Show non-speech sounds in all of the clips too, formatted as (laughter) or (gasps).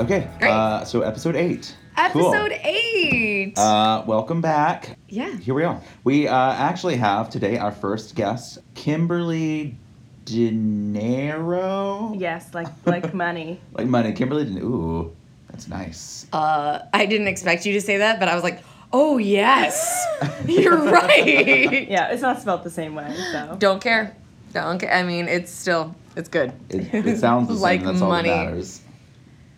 Okay. Great. Uh, so episode eight. Cool. Episode eight. Uh, welcome back. yeah. Here we are. We uh, actually have today our first guest, Kimberly Dinero. Yes, like like money. (laughs) Like money. Kimberly Din- Ooh, that's nice. Uh, I didn't expect you to say that, but I was like, oh yes, (laughs) you're right. Yeah, it's not spelled the same way. So Don't care. Don't care. I mean, it's still it's good. It, it sounds the (laughs) same. like that's all money.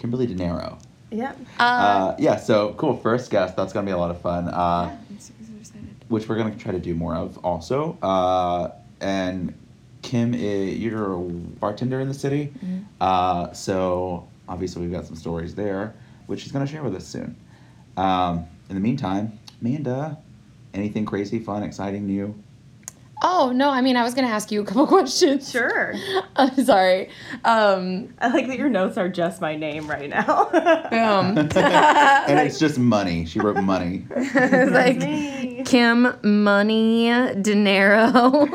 That matters. Kimberly Dinero. yeah, Uh, Uh, yeah, so cool. First guest. That's going to be a lot of fun. Uh, I'm super, super excited. which we're going to try to do more of also. Uh, and Kim, i you're a bartender in the city. Mm-hmm. Uh, so obviously, we've got some stories there, which she's going to share with us soon. Um, in the meantime, Amanda, anything crazy, fun, exciting, new? Oh no, I mean, I was gonna ask you a couple (laughs) questions. sure. (laughs) I'm sorry. Um, I like that your notes are just my name right now. boom. (laughs) and it's just money. She wrote money. It's like me. Kim Money Dinero.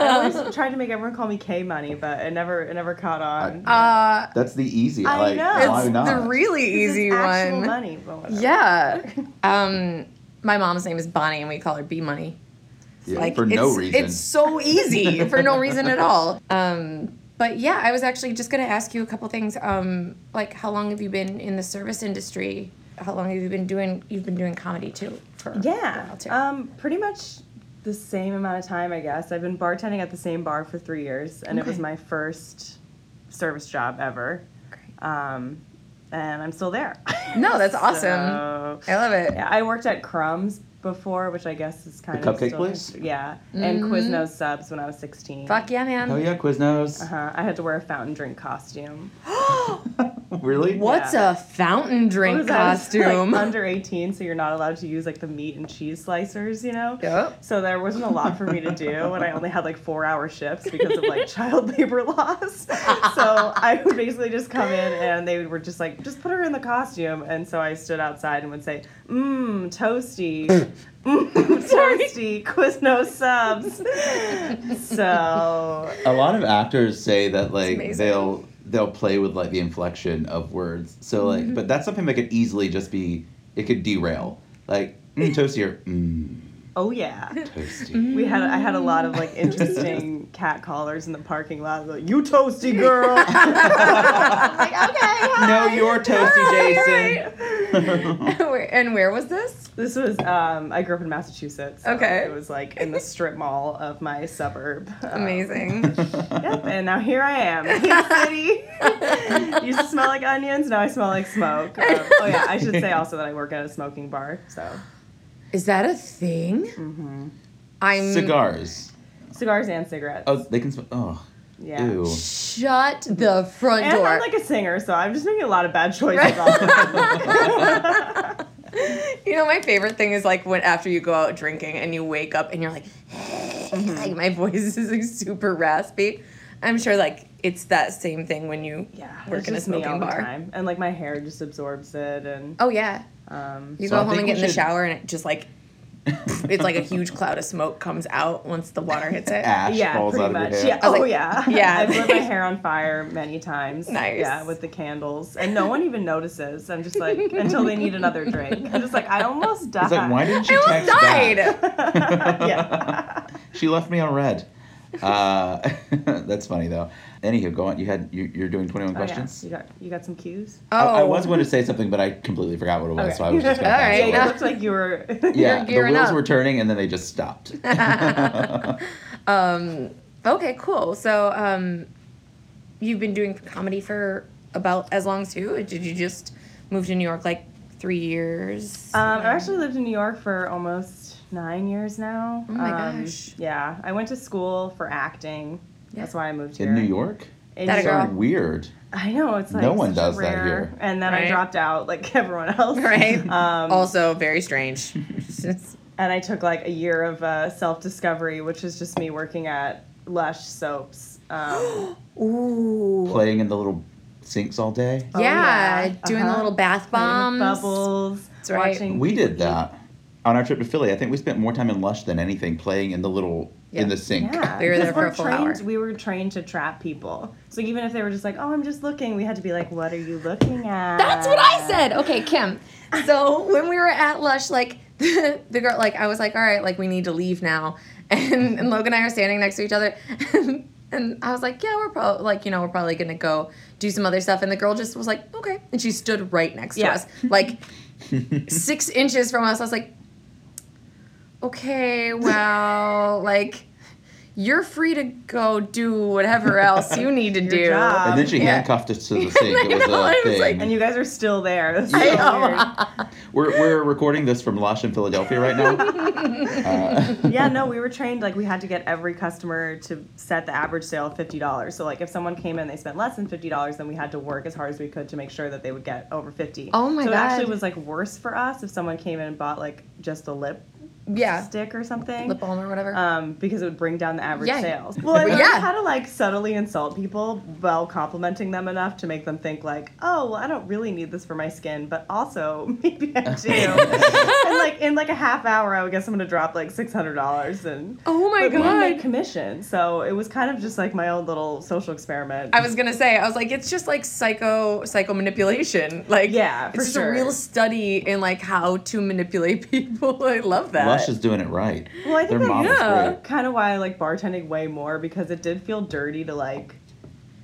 I always tried to make everyone call me K Money, but it never it never caught on. uh, That's the easy. I like, know. why it's not? the really This is easy actual one. money, but whatever. Yeah. Um, my mom's name is Bonnie, and we call her B Money. Yeah, like for no it's, reason. It's so easy (laughs) for no reason at all. Um, but yeah, I was actually just gonna ask you a couple things. Um, like, how long have you been in the service industry? How long have you been doing? You've been doing comedy too for a Yeah. while too. Um, pretty much the same amount of time, I guess. I've been bartending at the same bar for three years, and it was my first service job ever. Great. Um, and I'm still there. No, that's (laughs) awesome. I love it. yeah, I worked at Crumbs before, which I guess is kind of cupcake still- place? Yeah, and Quiznos subs when I was 16. Mm-hmm. Fuck yeah, man. Oh yeah, Quiznos. Uh-huh. I had to wear a fountain drink costume. (gasps) (gasps) really? What's Yeah. a fountain drink What was that? (laughs) I was, costume? like, under 18, so you're not allowed to use like the meat and cheese slicers, you know? Yep. So there wasn't a lot for me to do, (laughs) and I only had like four hour shifts because of like child (laughs) labor laws. so I would basically just come in, and they were just like, just put her in the costume. And so I stood outside and would say, mmm, toasty. (laughs) Mmm, toasty, Quiznos subs. (laughs) So A lot of actors say that like they'll they'll play with like the inflection of words. So like, Mm-hmm. but that's something that could easily just be it could derail. Like mm, (laughs) toasty or mm, oh yeah. toasty. We had I had a lot of like interesting cat callers in the parking lot. Like, you toasty girl. like, okay. no, you're toasty, Jason. Where- and where was this? This was um I grew up in Massachusetts. so Okay. It was like in the strip mall of my suburb. (laughs) Um, Amazing. (laughs) Yep, and now here I am, King City. (laughs) Used to smell like onions, now I smell like smoke. Um, oh yeah, I should say also that I work at a smoking bar. So Is that a thing? Mm-hmm. I'm Cigars. cigars and cigarettes. Oh, they can. Sm- oh, yeah. ew. Shut the front And door. I'm like a singer, so I'm just making a lot of bad choices. all the time. (laughs) you know, my favorite thing is like when after you go out drinking and you wake up and you're like, like (laughs) my voice is like super raspy. I'm sure like it's that same thing when you Yeah, work in a just me smoking all the bar. time, and like my hair just absorbs it, and Oh yeah, um, you So go I home and get we in the should- shower and it just like it's like a huge cloud of smoke comes out once the water hits it. Ash yeah, falls pretty out much. of your hair. Yeah. Oh like, yeah. (laughs) (laughs) yeah. I've lit my hair on (laughs) fire many times. Nice. Yeah, with the candles, and no one even notices. I'm just like until they need another drink. I'm just like I almost died. It's like, why didn't she I text almost back? died. yeah. She left me on red. Uh, that's funny though. Anywho, go on. You had you, you're doing 21 Oh, yeah. questions. You got you got some cues. Oh, I, I was going to say something, but I completely forgot what it was, Okay. so I was just going (laughs) All to right. Yeah, pass you it. looked like you were. (laughs) Yeah, the wheels up. were turning and then they just stopped. (laughs) Um, okay, cool. So, um, you've been doing comedy for about as long as you? Did you just move to New York like three years? Um, I've actually lived in New York for almost nine years now. Oh my Um, gosh. Yeah, I went to school for acting. That's why I moved here. In New York? In That New. York. So weird. I know it's like No one such a does that here. And then I dropped out like (laughs) everyone else. right. (laughs) Um, also, very strange. (laughs) And I took like a year of uh, self discovery, which is just me working at Lush soaps. Um, (gasps) Ooh. Playing in the little sinks all day. Oh, yeah, yeah. doing the Uh-huh. little bath bombs. with bubbles. That's right. Watching We did that. on our trip to Philly, I think we spent more time in Lush than anything playing in the little Yeah. in the sink. Yeah, We were there because for we're a full trained, hour. We were trained to trap people. So even if they were just like, "Oh, I'm just looking," we had to be like, "What are you looking at?" That's what I said. Okay, Kim. (laughs) So when we were at Lush, like the, (laughs) the girl, like I was like, all right, like we need to leave now, (laughs) and, and Logan and I are standing next to each other, and, and I was like, yeah, we're probably like you know we're probably gonna go do some other stuff, and the girl just was like, okay, and she stood right next to us, like six inches from us. I was like, okay, well, like. You're free to go do whatever else you need to (laughs) do. job. And then she Yeah. handcuffed us to the sink. (laughs) It was I know, I a was thing. like- And you guys are still there. That's so I know. (laughs) we're, we're recording this from Lush in Philadelphia right now. Uh, yeah, no, we were trained like we had to get every customer to set the average sale of fifty dollars. So like if someone came in, they spent less than fifty dollars, then we had to work as hard as we could to make sure that they would get over fifty. Oh my so it actually was like worse for us if someone came in and bought like just a lip Yeah, stick or something. lip balm or whatever. um, because it would bring down the average Yeah. sales. (laughs) Well, I learned Yeah. how to like subtly insult people while complimenting them enough to make them think like, oh, well, I don't really need this for my skin, but also (laughs) maybe I do. (laughs) and like in like a half hour, I would get someone to drop like six hundred dollars and. oh my but we made god. commission, so it was kind of just like my own little social experiment. I was gonna say, I was like, it's just like psycho psycho manipulation. Like, Yeah, it's for just sure. a real study in like how to manipulate people. I love that. Lush is doing it right. Well, I think Their that- model's yeah. kind of why I like bartending way more because it did feel dirty to like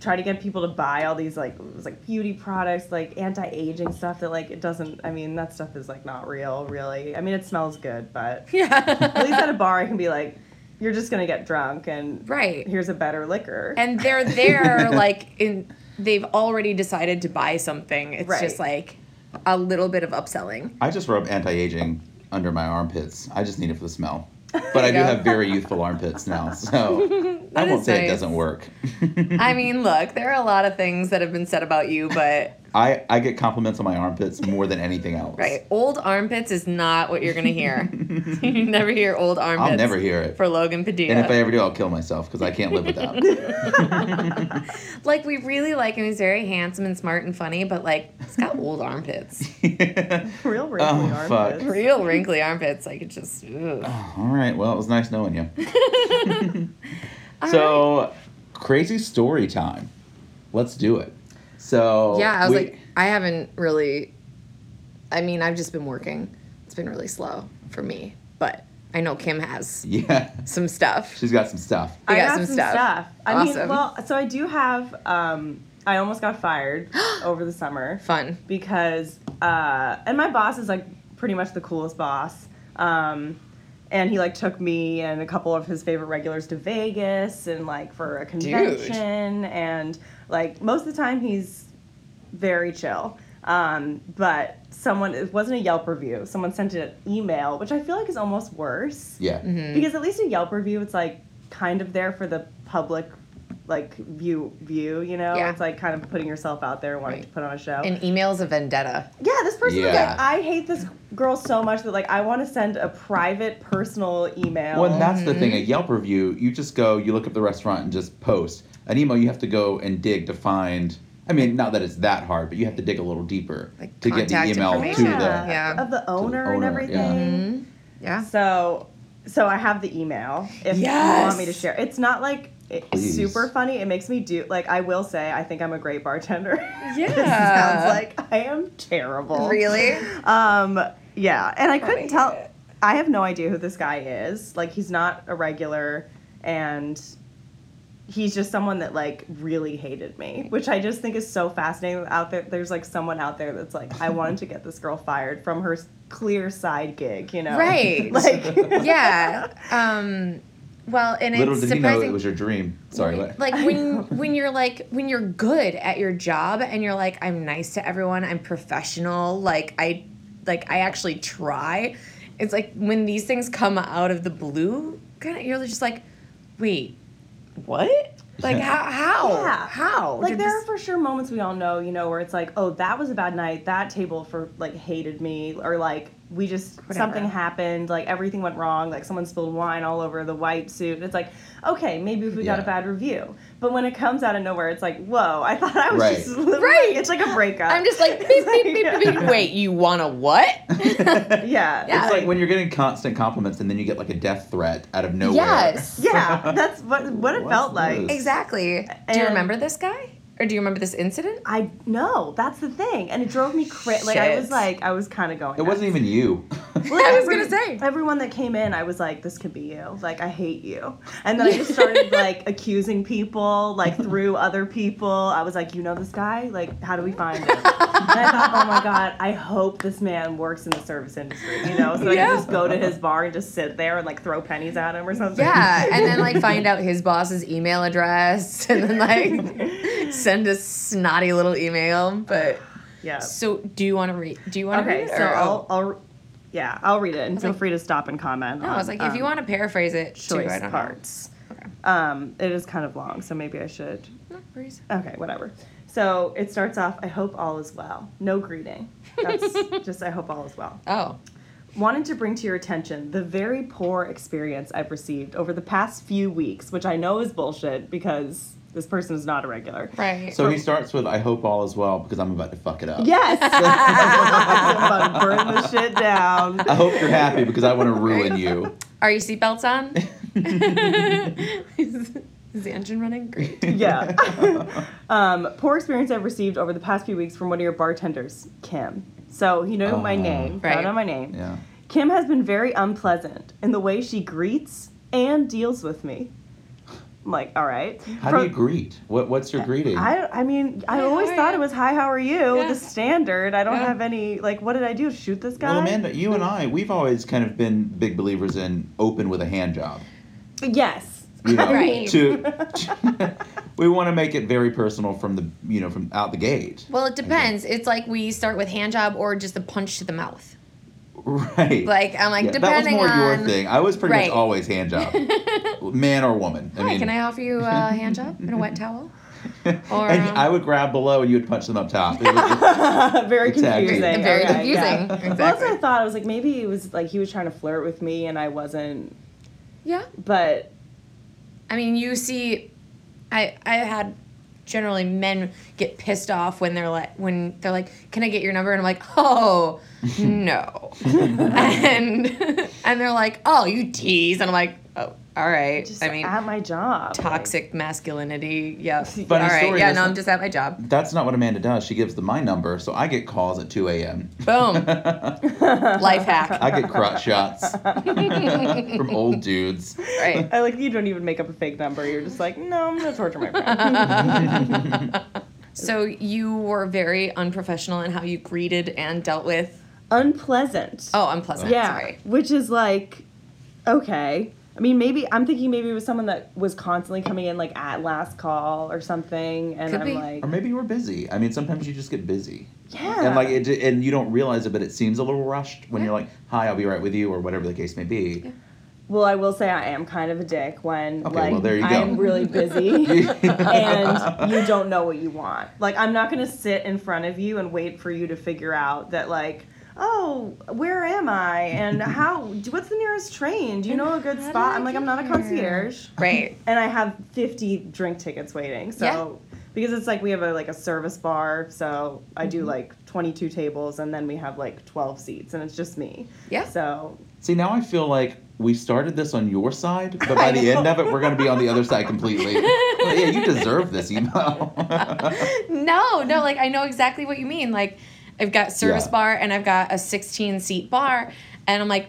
try to get people to buy all these like it was like beauty products like anti-aging stuff that like it doesn't I mean that stuff is like not real really I mean it smells good but (laughs) yeah. at least at a bar I can be like you're just gonna get drunk and right. here's a better liquor And they're there (laughs) like in they've already decided to buy something. It's Right. just like a little bit of upselling. I just rub anti-aging under my armpits. I just need it for the smell. (laughs) But I do go. have very youthful armpits now, (laughs) so I won't say it doesn't work. I (laughs) mean, look, there are a lot of things that have been said about you, but I, I get compliments on my armpits more than anything else. right, old armpits is not what you're gonna hear. (laughs) you never hear old armpits. I'll never hear it. for Logan Padilla. And if I ever do, I'll kill myself because I can't live without. (laughs) like we really like him. He's very handsome and smart and funny, but like he's got old armpits, (laughs) real wrinkly Oh, fuck. armpits real wrinkly armpits. Like it just. ugh. Oh, all right. Well, it was nice knowing you. so, crazy story time. Let's do it. So Yeah, I was we- like, I haven't really. I mean, I've just been working. It's been really slow for me, but I know Kim has (laughs) yeah, some stuff. she's got some stuff. We I got got some some stuff. stuff, I mean Awesome. well so I do have um I almost got fired (gasps) over the summer Fun. because uh, and my boss is like pretty much the coolest boss um, and he like took me and a couple of his favorite regulars to vegas and like for a convention and like most of the time he's very chill um, but someone it wasn't a yelp review someone sent an email which i feel like is almost worse Yeah. Mm-hmm. because at least a yelp review it's like kind of there for the public like view view you know Yeah. it's like kind of putting yourself out there wanting Right. to put on a show And email's a vendetta. yeah, this person was Yeah. like, I hate this girl so much that like I want to send a private personal email. Well, and that's the Mm-hmm. thing. A Yelp review, you just go, you look up the restaurant and just post. An email, you have to go and dig to find. I mean, not that it's that hard, but you have to dig a little deeper Like to get the contact email to information. the. Yeah. of the owner, and owner, everything. yeah. Mm-hmm. Yeah. So, so I have the email. If you want me to share, it's not like it's Please. super funny. It makes me do like I will say I think I'm a great bartender. (laughs) this Yeah. sounds like I am terrible. Really? Um, yeah, and I couldn't tell. I have no idea who this guy is. Like, he's not a regular, and he's just someone that like really hated me, which I just think is so fascinating. Out there, there's like someone out there that's like, I wanted to get this girl fired from her clear side gig, you know? Right. (laughs) like, yeah. Um, well, and Little it's did you know surprising. it was your dream. Sorry. what? like when (laughs) when you're like when you're good at your job and you're like I'm nice to everyone, I'm professional, like I like I actually try. It's like when these things come out of the blue, kind of you're just like, wait, what? (laughs) Like how how Yeah. how? like there this- are for sure moments we all know, you know, where it's like, oh, that was a bad night. That table for like hated me, or like we just Whatever. something happened, like everything went wrong, like someone spilled wine all over the white suit. It's like, okay, maybe we got Yeah. a bad review. But when it comes out of nowhere, it's like, whoa, I thought I was Right. just Right. It's like a breakup. I'm just like beep beep beep beep. beep. (laughs) Wait, you want a what? (laughs) yeah. Yeah. It's like when you're getting constant compliments and then you get like a death threat out of nowhere. yes. Yeah, that's what what it What's felt like. this? Exactly. Do you remember this guy? Or do you remember this incident? I know that's the thing, and it drove me crazy. Like I was like, I was kind of going. It wasn't even you. Well, I was every- gonna say. everyone that came in, I was like, this could be you. Like I hate you, and then I just started (laughs) like accusing people, like through other people. I was like, you know this guy? Like, how do we find him? and I thought, oh my god, I hope this man works in the service industry. You know, so I Yeah. can just go to his bar and just sit there and like throw pennies at him or something. Yeah, and then like (laughs) find out his boss's email address and then like (laughs) send a snotty little email. But yeah. so do you want to read? Do you want to Okay, read it? so or- I'll, I'll, yeah, I'll read it, and feel like- free to stop and comment. No, I was like, if you want to paraphrase it, too, choice don't parts. Okay. Um, it is kind of long, so maybe I should. No worries. Okay, whatever. So it starts off. I hope all is well. No greeting. That's (laughs) just. I hope all is well. Oh, Wanted to bring to your attention the very poor experience I've received over the past few weeks, which I know is bullshit because this person is not a regular. right. So he starts with, I hope all is well because I'm about to fuck it up. Yes. (laughs) I'm about to burn the shit down. I hope you're happy because I want to ruin you. Are your seatbelts on? is, (laughs) is the engine running? Great. yeah. um, poor experience I've received over the past few weeks from one of your bartenders, Kim. So you know my Oh. name, Right. found out my name. Yeah. Kim has been very unpleasant in the way she greets and deals with me. I'm like, all right. How do you greet? What What's your greeting? I, I mean, I Hi, always thought you? it was hi, how are you? Yeah. The standard. I don't Yeah. have any like. What did I do? Shoot this guy? well, Amanda, you and I, we've always kind of been big believers in open with a hand job. Yes. You know, Right. to (laughs) we want to make it very personal from the you know from out the gate. Well, it depends. It's like we start with hand job or just a punch to the mouth. (laughs) Right. Like I'm like Yeah, that was depending more on. your thing. I was pretty Right. much always hand job, (laughs) man or woman. I Hi, mean, can I offer you a (laughs) hand job and a wet towel? Or, and um, I would grab below and you would punch them up top. It was- very confusing. Very Okay, confusing. yeah. Well, that's what I thought. I was like, maybe it was like he was trying to flirt with me and I wasn't. Yeah. But I mean, you see, I I had generally men get pissed off when they're like when they're like, "Can I get your number?" And I'm like, "Oh, (laughs) no," (laughs) and and they're like, "Oh, you tease," and I'm like, "Oh, all right." just I mean, at my job. toxic masculinity. Yeah. (laughs) Funny all right. story, Yeah. No, I'm just at my job. That's not what Amanda does. She gives the my number, so I get calls at 2 a.m. Boom. (laughs) Life hack. I get crotch shots (laughs) from old dudes. Right. I like you don't even make up a fake number. You're just like, no, I'm gonna torture my friend. So you were very unprofessional in how you greeted and dealt with. Unpleasant. Oh, unpleasant. yeah. Sorry. Which is like, okay. I mean, maybe I'm thinking maybe it was someone that was constantly coming in like at last call or something, and Could I'm be. like, Or maybe you were busy. I mean, sometimes you just get busy. yeah, And like it, and you don't realize it, but it seems a little rushed when Yeah. you're like, "Hi, I'll be right with you," or whatever the case may be. Well, I will say I am kind of a dick when Okay, like well, there you I go. am really busy (laughs) and you don't know what you want. Like I'm not gonna sit in front of you and wait for you to figure out that like, oh, where am I and (laughs) how? What's the nearest train? Do you know a good How spot? I I'm like I'm not a concierge, Right. (laughs) and I have 50 drink tickets waiting. So. Because it's like we have a like a service bar, so I do mm-hmm. like 22 tables, and then we have like 12 seats, and it's just me. Yeah. So See, now I feel like we started this on your side, but (laughs) by the end of it, we're going to be on the other side completely. Well, yeah, you deserve this email. No, no, like I know exactly what you mean. Like I've got service Yeah. bar and I've got a 16 seat bar and I'm like,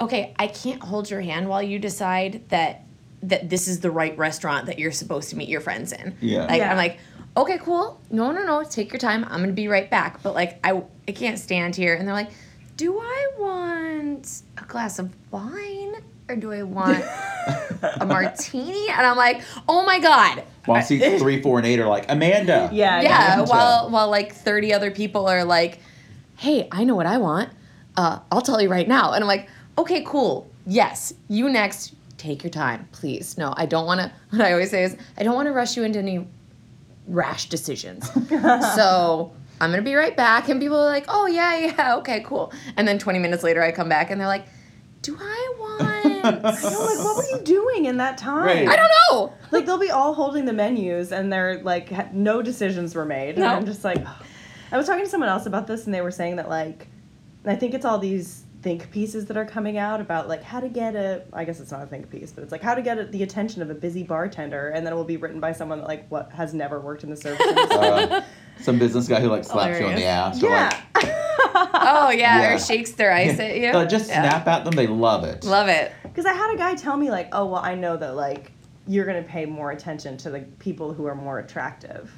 okay, I can't hold your hand while you decide that that this is the right restaurant that you're supposed to meet your friends in. Yeah. Like Yeah. I'm like, okay, cool. No, no, no, take your time. I'm gonna be right back. But like I I can't stand here and they're like, do I want a glass of wine or do I want (laughs) (laughs) a martini? And I'm like, oh my god. While seats three, four, and eight are like, Amanda. yeah, Yeah, Amanda. while while like 30 other people are like, "Hey, I know what I want. Uh, I'll tell you right now." And I'm like, "Okay, cool. Yes, you next. Take your time, please. No, I don't want to. (laughs) What I always say is, I don't want to rush you into any rash decisions. (laughs) so, I'm gonna be right back. And people are like, oh, yeah, yeah, okay, cool. And then 20 minutes later, I come back and they're like, do I want. I'm like, what were you doing in that time? Right. I don't know. Like they'll be all holding the menus and they're like ha- no decisions were made. And No. I'm just like I was talking to someone else about this and they were saying that like I think it's all these think pieces that are coming out about like how to get a I guess it's not a think piece, but it's like how to get a, the attention of a busy bartender and then it will be written by someone that like what has never worked in the service. (laughs) Uh, some business guy who like slaps you on the Hilarious. ass. or, yeah. (laughs) Oh, yeah, Yeah. or shakes their ice at you. Like, uh, just Yeah. snap at them. They love it. Love it. Because I had a guy tell me like, oh well, I know that like you're gonna pay more attention to the people who are more attractive,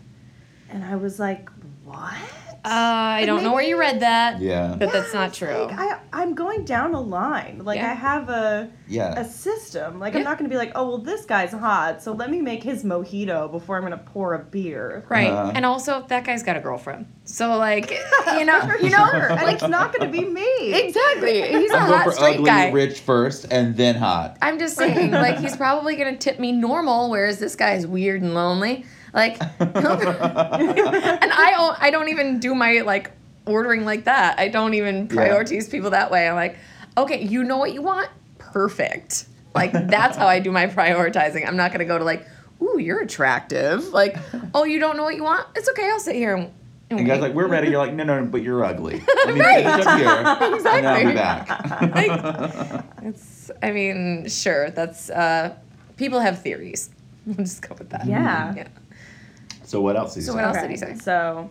and I was like, what? Uh, I don't know where you read that. Yeah. But that's not true. Like, I, I'm going down a line. Like Yeah. I have a Yeah. a system. Like Yeah. I'm not gonna be like, oh well, this guy's hot, so let me make his mojito before I'm gonna pour a beer. Right. Uh. and also, that guy's got a girlfriend. So, like, (laughs) you know, you know, Sure, and like, it's not gonna be me. exactly. He's a I'm going hot for straight ugly, guy. rich first, and then hot. I'm just saying, like, he's probably gonna tip me normal, whereas this guy's weird and lonely. Like, (laughs) and I don't, I don't even do my like ordering like that. I don't even Yeah. prioritize people that way. I'm like, okay, you know what you want? Perfect. Like that's how I do my prioritizing. I'm not gonna go to like, ooh, you're attractive. Like, (laughs) oh, you don't know what you want? It's okay. I'll sit here and. and And guys wait. like, we're ready. You're like, no, no, no but you're ugly. (laughs) Let me finish up here, and I'll be Exactly. back. It's. I mean, sure. That's. uh People have theories. We'll just go with that. Yeah. Yeah. So what else? Is So what else did he say? So,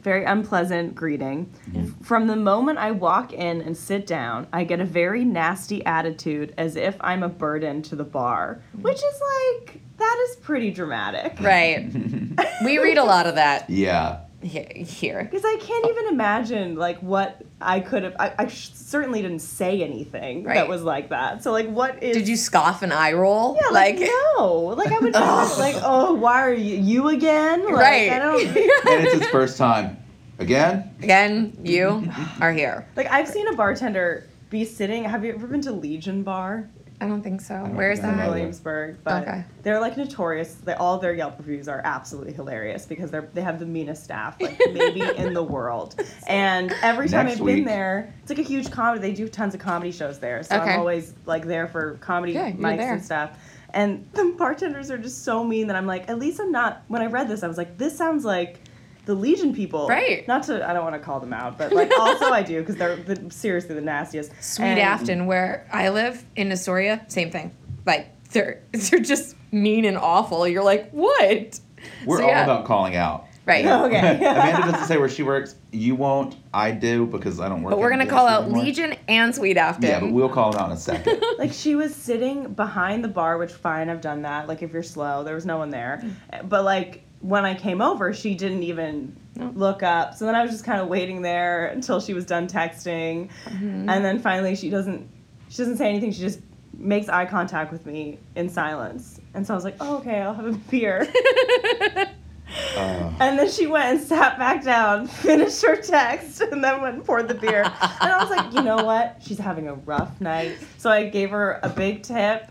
very unpleasant greeting. Mm-hmm. From the moment I walk in and sit down, I get a very nasty attitude as if I'm a burden to the bar, mm-hmm. which is like, that is pretty dramatic. Right. (laughs) (laughs) we read a lot of that Yeah. He- here. Because I can't even imagine like what I could have. I, I sh- certainly didn't say anything Right. that was like that. So like, what is? Did you scoff and eye roll? Yeah, like, no. Like I would (laughs) never, like, oh, why are you you again? Like, right. I don't. (laughs) And it's his first time. Again? Again, you are here. Like I've seen a bartender be sitting. Have you ever been to Legion Bar I don't think so. don't Where's think I in know that? that. Williamsburg? But Okay. they're like notorious. They, all their Yelp reviews are absolutely hilarious because they're they have the meanest staff like (laughs) maybe in the world. And every time Next I've been week. there, it's like a huge comedy. They do tons of comedy shows there, so Okay. I'm always like there for comedy Yeah, you're mics there. and stuff. And the bartenders are just so mean that I'm like, at least I'm not. When I read this, I was like, this sounds like the Legion people. Right. Not to, I don't want to call them out, but like also I do because they're the, seriously the nastiest. Sweet And- Afton, where I live in Astoria, same thing. Like they're (laughs) they're just mean and awful. You're like, what? We're So, all yeah. about calling out. Right. (laughs) Okay. (laughs) Amanda doesn't say where she works. You won't. I do because I don't work. But we're gonna call out anymore. Legion and Sweet Afton. Yeah, but we'll call them out in a second. like she was sitting behind the bar, which fine, I've done that. Like if you're slow, there was no one there. Mm. But like when I came over, she didn't even No. look up. So then I was just kind of waiting there until she was done texting, and then finally she doesn't she doesn't say anything. She just makes eye contact with me in silence. And so I was like, oh, okay, I'll have a beer. (laughs) Uh, And then she went and sat back down, (laughs) finished her text, and then went and poured the beer. And I was like, you know what? She's having a rough night. So I gave her a big tip.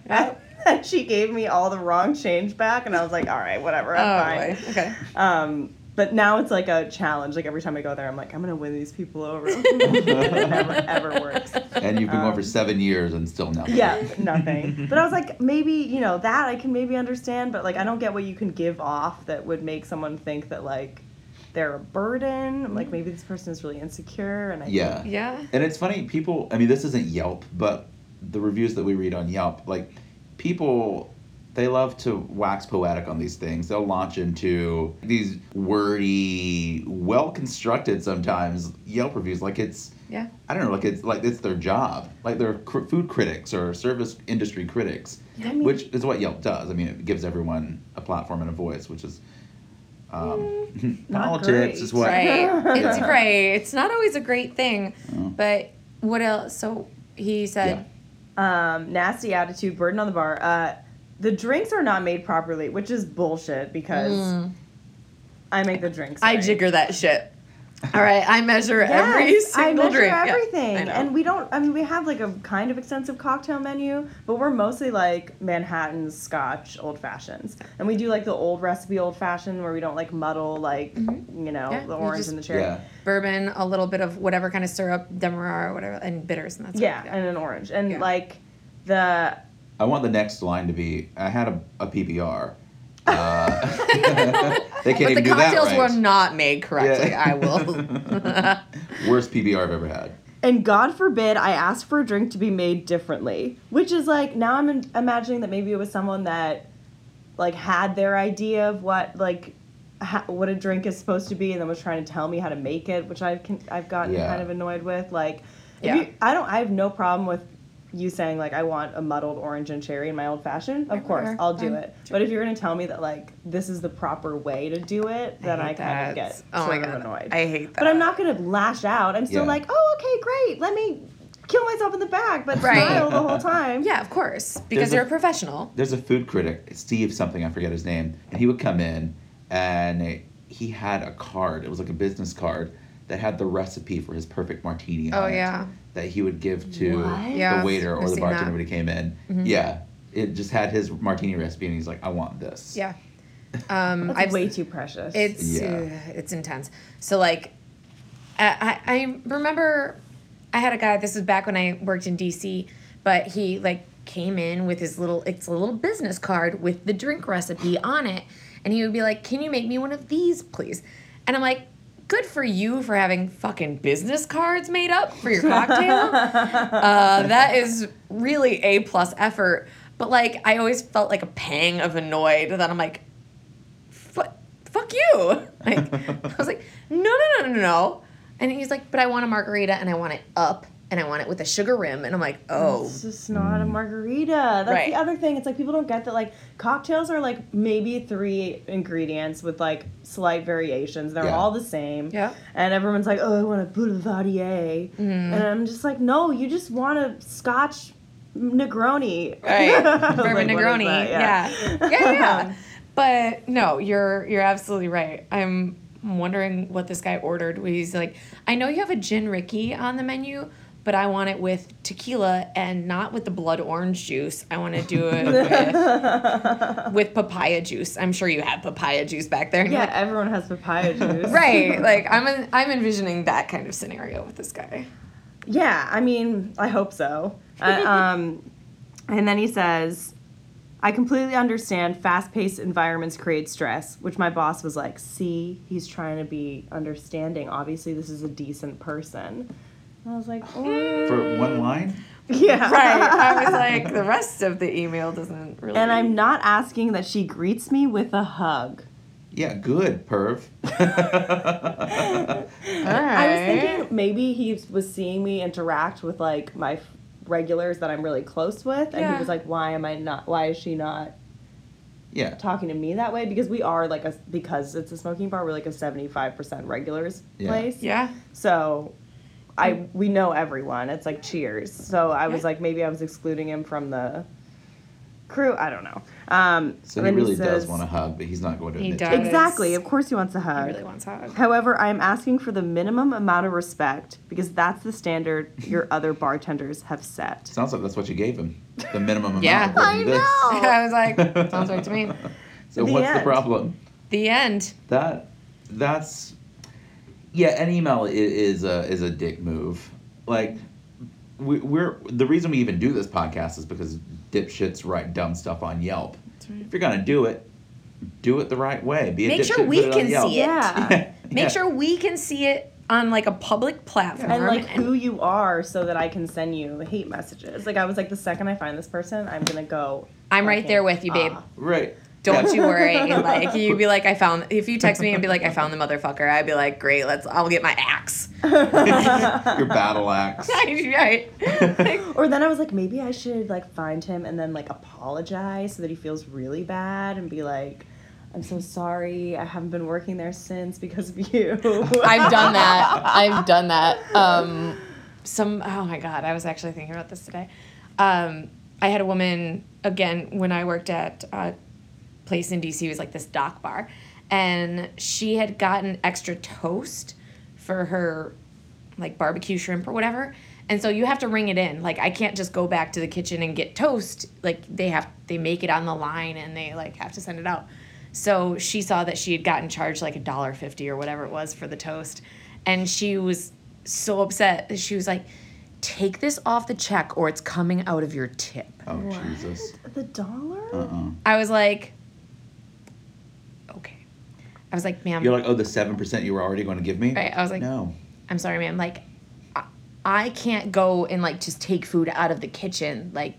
And (laughs) she gave me all the wrong change back. And I was like, all right, whatever, Oh I'm boy. fine. Okay. Um, but now it's like a challenge. Like every time I go there, I'm like, I'm going to win these people over. it (laughs) never, ever works. and you've been going for Um, seven years and still nothing. Yeah, nothing. But I was like, maybe, you know, that I can maybe understand, but like I don't get what you can give off that would make someone think that like they're a burden. Like maybe this person is really insecure and I Yeah. Yeah. And it's funny, people, I mean, this isn't Yelp, but the reviews that we read on Yelp, like, people, they love to wax poetic on these things. They'll launch into these wordy, well constructed sometimes Yelp reviews. Like, it's, Yeah. I don't know, like, it's like it's their job. Like, they're cr- food critics or service industry critics, I mean- which is what Yelp does. I mean, it gives everyone a platform and a voice, which is. Um, (laughs) not politics is what. Right. (laughs) It's Yeah. right. It's not always a great thing. Oh. But what else? So he said, um, nasty attitude, burden on the bar. Uh, the drinks are not made properly, which is bullshit because I make the drinks. Mm. I right. jigger that shit. All right, I measure every Yes, single I measure drink. Yeah, everything, I and we don't. I mean, we have like a kind of extensive cocktail menu, but we're mostly like Manhattan Scotch old fashions, and we do like the old recipe old fashioned where we don't like muddle like you know Mm-hmm. Yeah, the you orange just- and the cherry. Yeah. bourbon, a little bit of whatever kind of syrup, demerara or whatever, and bitters, and that's Yeah, it. and an orange, and Yeah. like the I want the next line to be I had a, a PBR. Uh, (laughs) they can't But even the do that cocktails right. were not made correctly. Yeah. I will. (laughs) (laughs) Worst PBR I've ever had. And God forbid I ask for a drink to be made differently, which is like now I'm imagining that maybe it was someone that like had their idea of what like ha- what a drink is supposed to be, and then was trying to tell me how to make it, which I've con- I've gotten Yeah. kind of annoyed with. Like, Yeah. you, I don't I have no problem with you saying like I want a muddled orange and cherry in my old fashioned. Of course, Sure. I'll do Fine. it. But if you're gonna tell me that like this is the proper way to do it, then I, hate kind that. of get Oh my sort of annoyed. I hate that. But I'm not gonna lash out. I'm still Yeah. like, oh, okay, great. Let me kill myself in the back, but Right. smile the whole time. Yeah, of course, because There's you're a professional. There's a food critic, Steve something, I forget his name, and he would come in and he had a card. It was like a business card that had the recipe for his perfect martini on Oh, it yeah. That he would give to What? Yeah, the waiter or I've the bartender that. when he came in. Yeah. It just had his martini recipe and he's like, I want this. Yeah. (laughs) Um, That's I've way too precious. It's Yeah. uh, it's intense. So like, I, I I remember I had a guy. This was back when I worked in DC, but he like came in with his little it's a little business card with the drink recipe on it, and he would be like, "Can you make me one of these, please?" And I'm like. Good for you for having fucking business cards made up for your cocktail. uh, (laughs) that is really a plus effort. But like, I always felt like a pang of annoyed that I'm like, fuck, fuck you. (laughs) Like, I was like, no, no, no, no, no. And he's like, but I want a margarita and I want it up and I want it with a sugar rim. And I'm like, oh, It's just not a margarita. That's Right. the other thing. It's like people don't get that like cocktails are like maybe three ingredients with like slight variations. They're Yeah. all the same. Yeah. And everyone's like, oh, I want a Boulevardier. Mm-hmm. And I'm just like, no, you just want a Scotch Negroni. right, (laughs) Like, bourbon what is Negroni. that? Yeah. yeah, yeah, yeah. But no, you're you're absolutely right. I'm wondering what this guy ordered. Where he's like, I know you have a gin Rickey on the menu. But I want it with tequila and not with the blood orange juice. I want to do it (laughs) with, with papaya juice. I'm sure you have papaya juice back there. Yeah, like, everyone has papaya (laughs) juice. right (laughs) like i'm en- i'm envisioning that kind of scenario with this guy Yeah, I mean, I hope so. Uh, um, and then he says, I completely understand fast paced environments create stress, which my boss was like, see, he's trying to be understanding. Obviously, this is a decent person. And I was like, "Mm." For one line? yeah. (laughs) right i was (laughs) like the rest of the email doesn't really And I'm not asking that she greets me with a hug. Yeah, good, perv. all right (laughs) I was thinking maybe he was seeing me interact with like my regulars that I'm really close with, and Yeah. he was like, "Why am I not? Why is she not yeah. talking to me that way because we are like a because it's a smoking bar we're like a 75% regulars Yeah. place yeah so i we know everyone it's like cheers so i was like maybe i was excluding him from the crew i don't know um So he then really does says- want a hug, but he's not going to He admit does. to it. exactly of course he wants a hug. he really wants a hug However, I am asking for the minimum amount of respect because that's the standard your (laughs) other bartenders have set. Sounds like that's what you gave him. The minimum amount. Yeah. according to this. (laughs) i was like sounds right to me (laughs) So The what's the end. problem? the end That that's yeah. An email is, is a is a dick move. Like we, we're the reason we even do this podcast is because dipshits write dumb stuff on Yelp. If you're gonna do it, do it the right way. Be a Make dipshit, sure we can Yelp. see it. Yeah. (laughs) make Yeah. sure we can see it on like a public platform and like who you are so that I can send you hate messages. Like I was like the second I find this person, I'm gonna go i'm right there with you babe off. Right. Don't you worry (laughs) like you'd be like i found if you text me and be like i found the motherfucker i'd be like great let's i'll get my axe (laughs) Your battle axe. (laughs) right Like, Or then I was like, maybe I should like find him and then like apologize so that he feels really bad and be like, I'm so sorry. I haven't been working there since because of you. I've done that. I've done that. Um, some oh my god, I was actually thinking about this today. Um, I had a woman again when I worked at a place in DC. Was like this dock bar, and she had gotten extra toast for her like barbecue shrimp or whatever. And so you have to ring it in. Like I can't just go back to the kitchen and get toast. Like they have they make it on the line and they like have to send it out. So she saw that she had gotten charged like a dollar fifty or whatever it was for the toast. And she was so upset that she was like, take this off the check or it's coming out of your tip. Oh Jesus. The dollar? Uh-uh. I was like, okay. I was like, ma'am, You're like, oh, the seven percent you were already going to give me. Right, I was like- no. I'm sorry, ma'am. Like, I, I can't go and like just take food out of the kitchen. Like,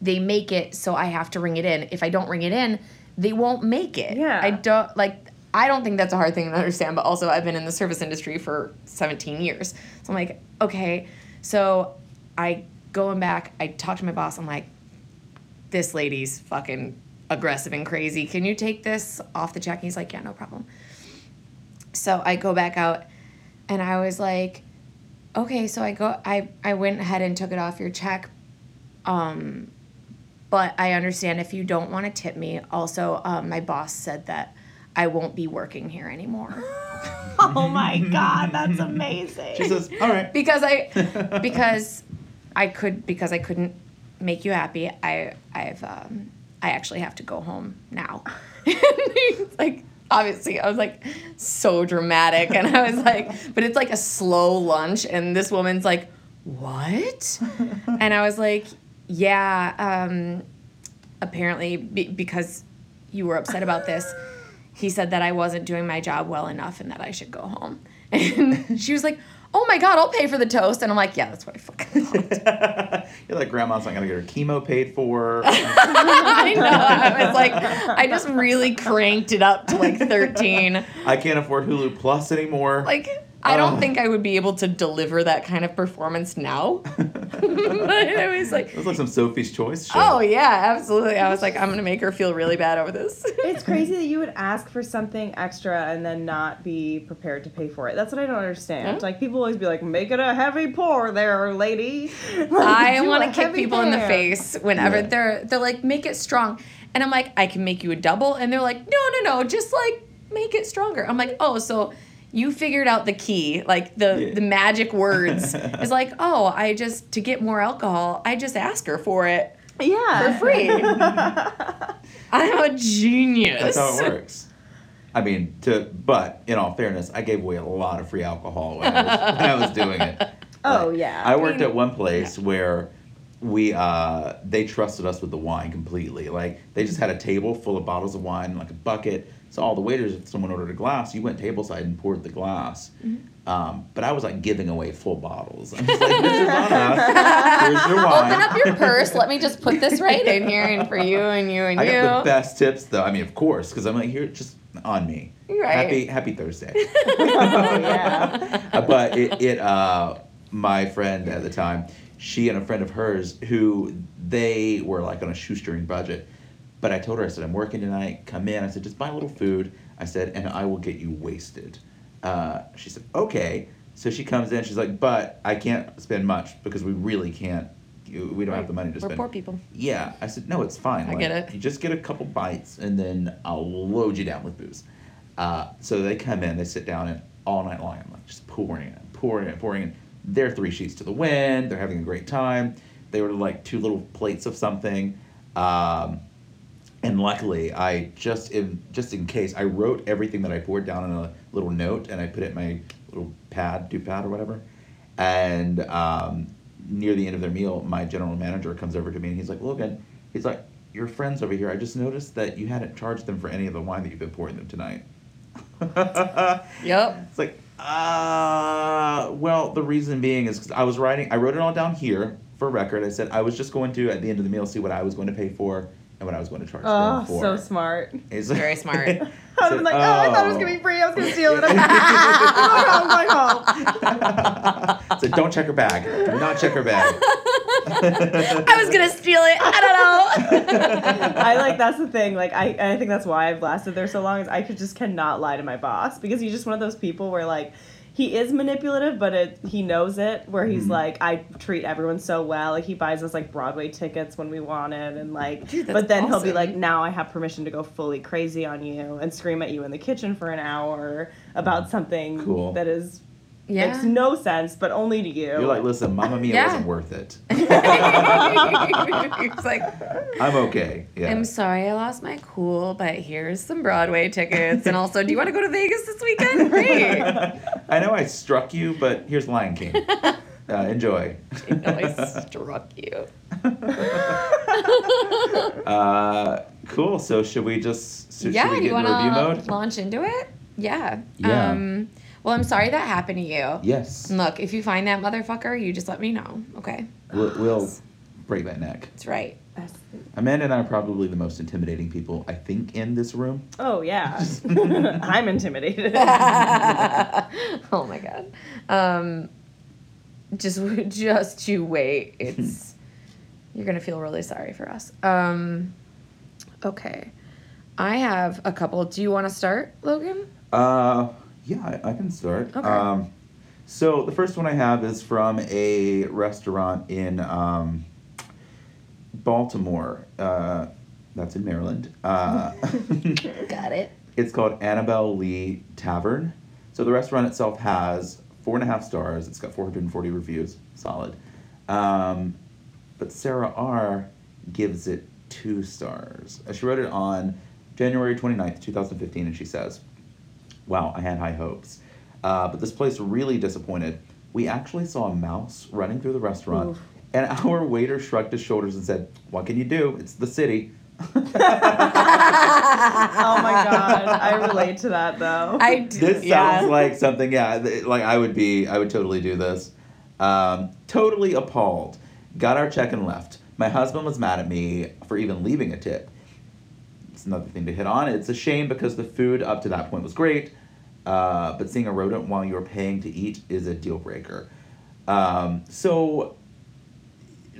they make it, so I have to ring it in. If I don't ring it in, they won't make it. Yeah. I don't like. I don't think that's a hard thing to understand. But also, I've been in the service industry for 17 years, so I'm like, okay. So I going back. I talk to my boss. I'm like, this lady's fucking aggressive and crazy. Can you take this off the check? And He's like, yeah, no problem. So I go back out and I was like, okay, so I go I I went ahead and took it off your check. Um but I understand if you don't want to tip me. Also, um, my boss said that I won't be working here anymore. (laughs) Oh my god, that's amazing. She says, all right. because I (laughs) because I could because I couldn't make you happy. I I've um I actually have to go home now. (laughs) Like obviously I was like so dramatic and I was like but it's like a slow lunch and this woman's like what? (laughs) and I was like yeah um apparently be- because you were upset about this he said that I wasn't doing my job well enough and that I should go home. (laughs) And she was like, "Oh my god, I'll pay for the toast." And I'm like, "Yeah, that's what I fucking (laughs) thought." You're like, grandma's not going to get her chemo paid for. (laughs) I know. I was like, I just really cranked it up to like 13. I can't afford Hulu Plus anymore. Like, I don't Oh. think I would be able to deliver that kind of performance now. (laughs) but I was like, it was like some Sophie's Choice show. oh yeah, absolutely. I was like, I'm gonna make her feel really bad over this. (laughs) It's crazy that you would ask for something extra and then not be prepared to pay for it. That's what I don't understand. Huh? Like people always be like, "Make it a heavy pour, there, lady." (laughs) Like, I want to kick heavy people in the face whenever Yeah. they're they're like, make it strong, and I'm like, I can make you a double, and they're like, no, no, no, just like make it stronger. I'm like, oh, so you figured out the key, like the Yeah. the magic words. (laughs) is like, oh, I just to get more alcohol, I just ask her for it Yeah. for free. (laughs) I'm a genius. That's how it works. I mean, to but in all fairness, I gave away a lot of free alcohol when I was, when I was doing it. (laughs) Oh Like, yeah. I worked mean, at one place where we uh they trusted us with the wine completely. Like they just had a table full of bottles of wine, like a bucket. So all the waiters, if someone ordered a glass, you went tableside and poured the glass. Mm-hmm. Um, but I was like giving away full bottles. (laughs) I'm just like, (laughs) here's your wine. Open up your purse. Let me just put this (laughs) right in here, and for you and you and I you. got the best tips though. I mean, of course, because I'm like here, just on me. Right. Happy Happy Thursday. yeah. But it, it uh, my friend at the time, she and a friend of hers who they were like on a shoestring budget. But I told her, I said, I'm working tonight. Come in. I said, just buy a little food. I said, and I will get you wasted. Uh, she said, okay. So she comes in. She's like, but I can't spend much because we really can't. We don't have the money to We're spend. poor people. Yeah, I said no, it's fine. I get it. You just get a couple bites, and then I'll load you down with booze. Uh, so they come in, they sit down, and all night long, I'm like just pouring it, pouring it, pouring it. They're three sheets to the wind. They're having a great time. They ordered like two little plates of something, um, and luckily, I just in just in case, I wrote everything that I poured down in a little note, and I put it in my little pad, dupe pad or whatever. And um, near the end of their meal, my general manager comes over to me and he's like, Logan, he's like, your friends over here, I just noticed that you hadn't charged them for any of the wine that you've been pouring them tonight. (laughs) Yep. It's like, uh, well, the reason being is because I was writing, I wrote it all down here for record. I said I was just going to, at the end of the meal, see what I was going to pay for and what I was going to charge Oh, them for. so smart. It's Very smart. (laughs) I would have been like, oh, I thought it was gonna be free. I was gonna steal it. I'm going. I'm going home. so don't check her bag. Do not check her bag. (laughs) I was gonna steal it. I don't know. (laughs) I like that's the thing. Like I, I think that's why I've lasted there so long. Is I could just cannot lie to my boss because he's just one of those people where like he is manipulative, but it he knows it. Where he's Mhm. like, I treat everyone so well. Like he buys us like Broadway tickets when we want it, and like, Dude, but then he'll be like, now I have permission to go fully crazy on you and scream at you in the kitchen for an hour about something Cool. that is Yeah. Makes no sense, but only to you. You're like, listen, Mamma Mia Yeah. wasn't worth it. (laughs) it's like, I'm okay. Yeah. I'm sorry I lost my cool, but here's some Broadway tickets. And also, do you want to go to Vegas this weekend? Great. (laughs) I know I struck you, but here's Lion King. (laughs) Uh, enjoy. I know I struck you. Uh, cool. So should we just should, yeah, should we do you get want in review to mode? launch into it? Yeah. Yeah. Um, well, I'm sorry that happened to you. Yes. Look, if you find that motherfucker, you just let me know. Okay. We'll, we'll break that neck. That's right. Amanda and I are probably the most intimidating people I think in this room. Oh yeah, (laughs) I'm intimidated. (laughs) oh my god. Um, just (laughs) just you wait. It's you're gonna feel really sorry for us. Um, okay, I have a couple. Do you want to start, Logan? Uh, yeah, I, I can start. Okay. Um, so the first one I have is from a restaurant in um, Baltimore. Uh, that's in Maryland. Uh, (laughs) Got it. it's called Annabel Lee Tavern. So the restaurant itself has four and a half stars. It's got 440 reviews. Solid. Um, but Sarah R gives it two stars. Uh, She wrote it on January 29th, 2015, and she says, Wow, I had high hopes. Uh, but this place really disappointed. We actually saw a mouse running through the restaurant, Oof. and (laughs) our waiter shrugged his shoulders and said, What can you do? It's the city. (laughs) oh my god, I (laughs) relate to that though. I d- This yeah. sounds like something, yeah, like I would be, I would totally do this. Um, totally appalled. Got our check and left. My husband was mad at me for even leaving a tip. It's another thing to hit on. It's a shame because the food up to that point was great, uh, but seeing a rodent while you're paying to eat is a deal breaker. Um, so,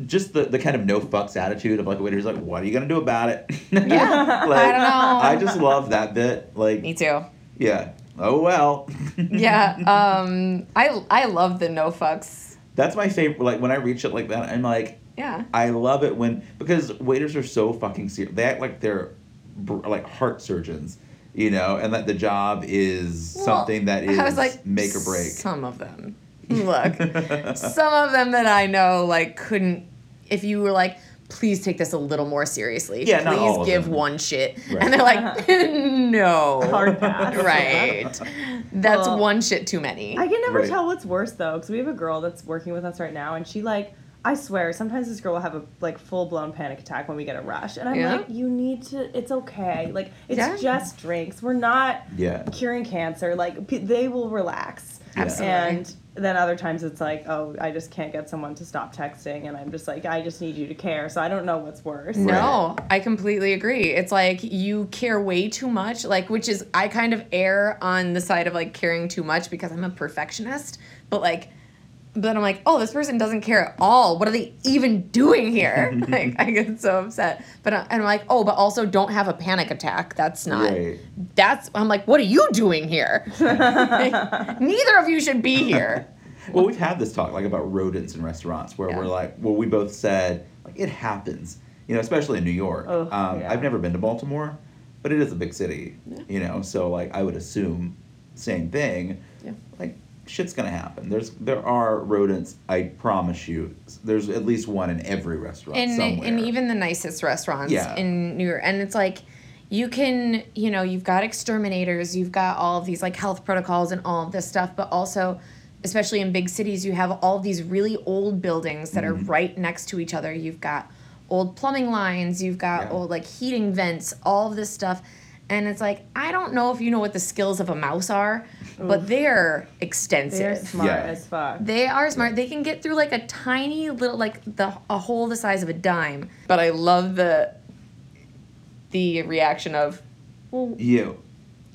just the, the kind of no fucks attitude of like a waiter who's like, what are you gonna do about it? (laughs) Yeah, like, (laughs) I don't know. I just love that bit. Like, Me too. yeah. Oh well. (laughs) Yeah. Um, I I love the no fucks. That's my favorite. Like when I reach it like that, I'm like, Yeah. I love it when because waiters are so fucking serious. They act like they're like heart surgeons, you know, and that the job is Well, something that is I was like make or break. Some of them. Look, (laughs) some of them that I know like couldn't. If you were like, please take this a little more seriously. Yeah, please not all of give them. one shit, Right. and they're like, (laughs) no. Hard pass. (laughs) Right. That's Well, one shit too many. I can never Right. tell what's worse though, because we have a girl that's working with us right now, and she like, I swear, sometimes this girl will have a like full blown panic attack when we get a rush, and I'm Yeah? like, you need to. It's okay. Like it's Yeah. just drinks. We're not yeah. curing cancer. Like p- they will relax. Absolutely. And then other times it's like, oh, I just can't get someone to stop texting, and I'm just like, I just need you to care. So I don't know what's worse. No, I completely agree. It's like you care way too much, like which is I kind of err on the side of like caring too much because I'm a perfectionist, but like but I'm like, "Oh, this person doesn't care at all. What are they even doing here?" (laughs) (laughs) like I get so upset. But I- and I'm like, "Oh, but also don't have a panic attack. That's not Right. That's I'm like, "What are you doing here?" Like, (laughs) neither of you should be here. Well, we've had this talk like about rodents in restaurants where Yeah. we're like, well, we both said like it happens, you know, especially in New York. Oh, um, yeah. I've never been to Baltimore, but it is a big city, Yeah. you know, so like I would assume same thing. Yeah. Like shit's gonna happen. There's there are rodents. I promise you. There's at least one in every restaurant in somewhere. in even the nicest restaurants Yeah. in New York, and it's like you can you know you've got exterminators, you've got all of these like health protocols and all of this stuff, but also especially in big cities you have all these really old buildings that Mm-hmm. are right next to each other. You've got old plumbing lines, you've got Yeah. old like heating vents, all of this stuff. And it's like, I don't know if you know what the skills of a mouse are, but they're extensive. They're smart Yeah. as fuck. They are smart. They can get through like a tiny little like the a hole the size of a dime. But I love the the reaction of, well, you.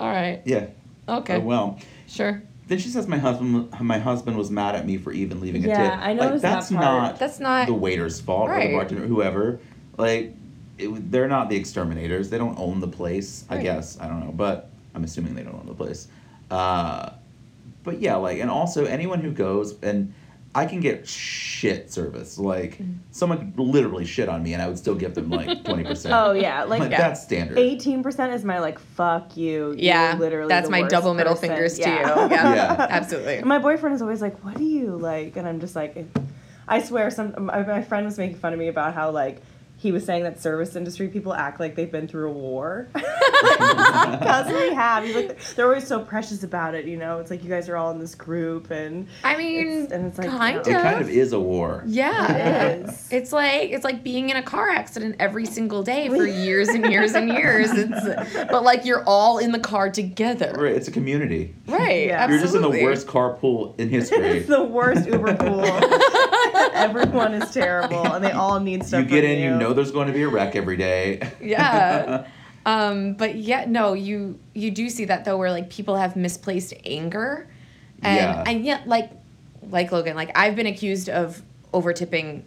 all right, Yeah. okay, Oh, well. sure. Then she says my husband my husband was mad at me for even leaving a tip. Yeah, tip. I like, noticed that that's part. not That's not the waiter's fault or the bartender, whoever. Like, it, they're not the exterminators. They don't own the place. I guess I don't know, but I'm assuming they don't own the place. Uh, but yeah, like, and also anyone who goes and I can get shit service. Like Mm. someone could literally shit on me, and I would still give them like (laughs) twenty percent. Oh yeah, like, like Yeah. that's standard. eighteen percent is my like fuck you. You're Yeah, literally. that's the my worst double middle fingers Yeah. to you. Yeah, (laughs) Yeah. absolutely. And my boyfriend is always like, "What do you like?" And I'm just like, I swear, some my, my friend was making fun of me about how like he was saying that service industry people act like they've been through a war (laughs) because we have. He's like, they're always so precious about it. You know, it's like you guys are all in this group, and I mean, It's- and it's like, kind it of. kind of is a war. Yeah, It is. (laughs) It's like it's like being in a car accident every single day for (laughs) years and years and years. It's but like you're all in the car together, Right, it's a community. right? Yeah. You're just in the absolutely. worst carpool in history. it's the worst Uber pool. Everyone is terrible, and they all need stuff. you get in, you know there's going to be a wreck every day. yeah. (laughs) Um, but yeah, no, you you do see that though, where like people have misplaced anger, and Yeah. and yet like like Logan, like I've been accused of over tipping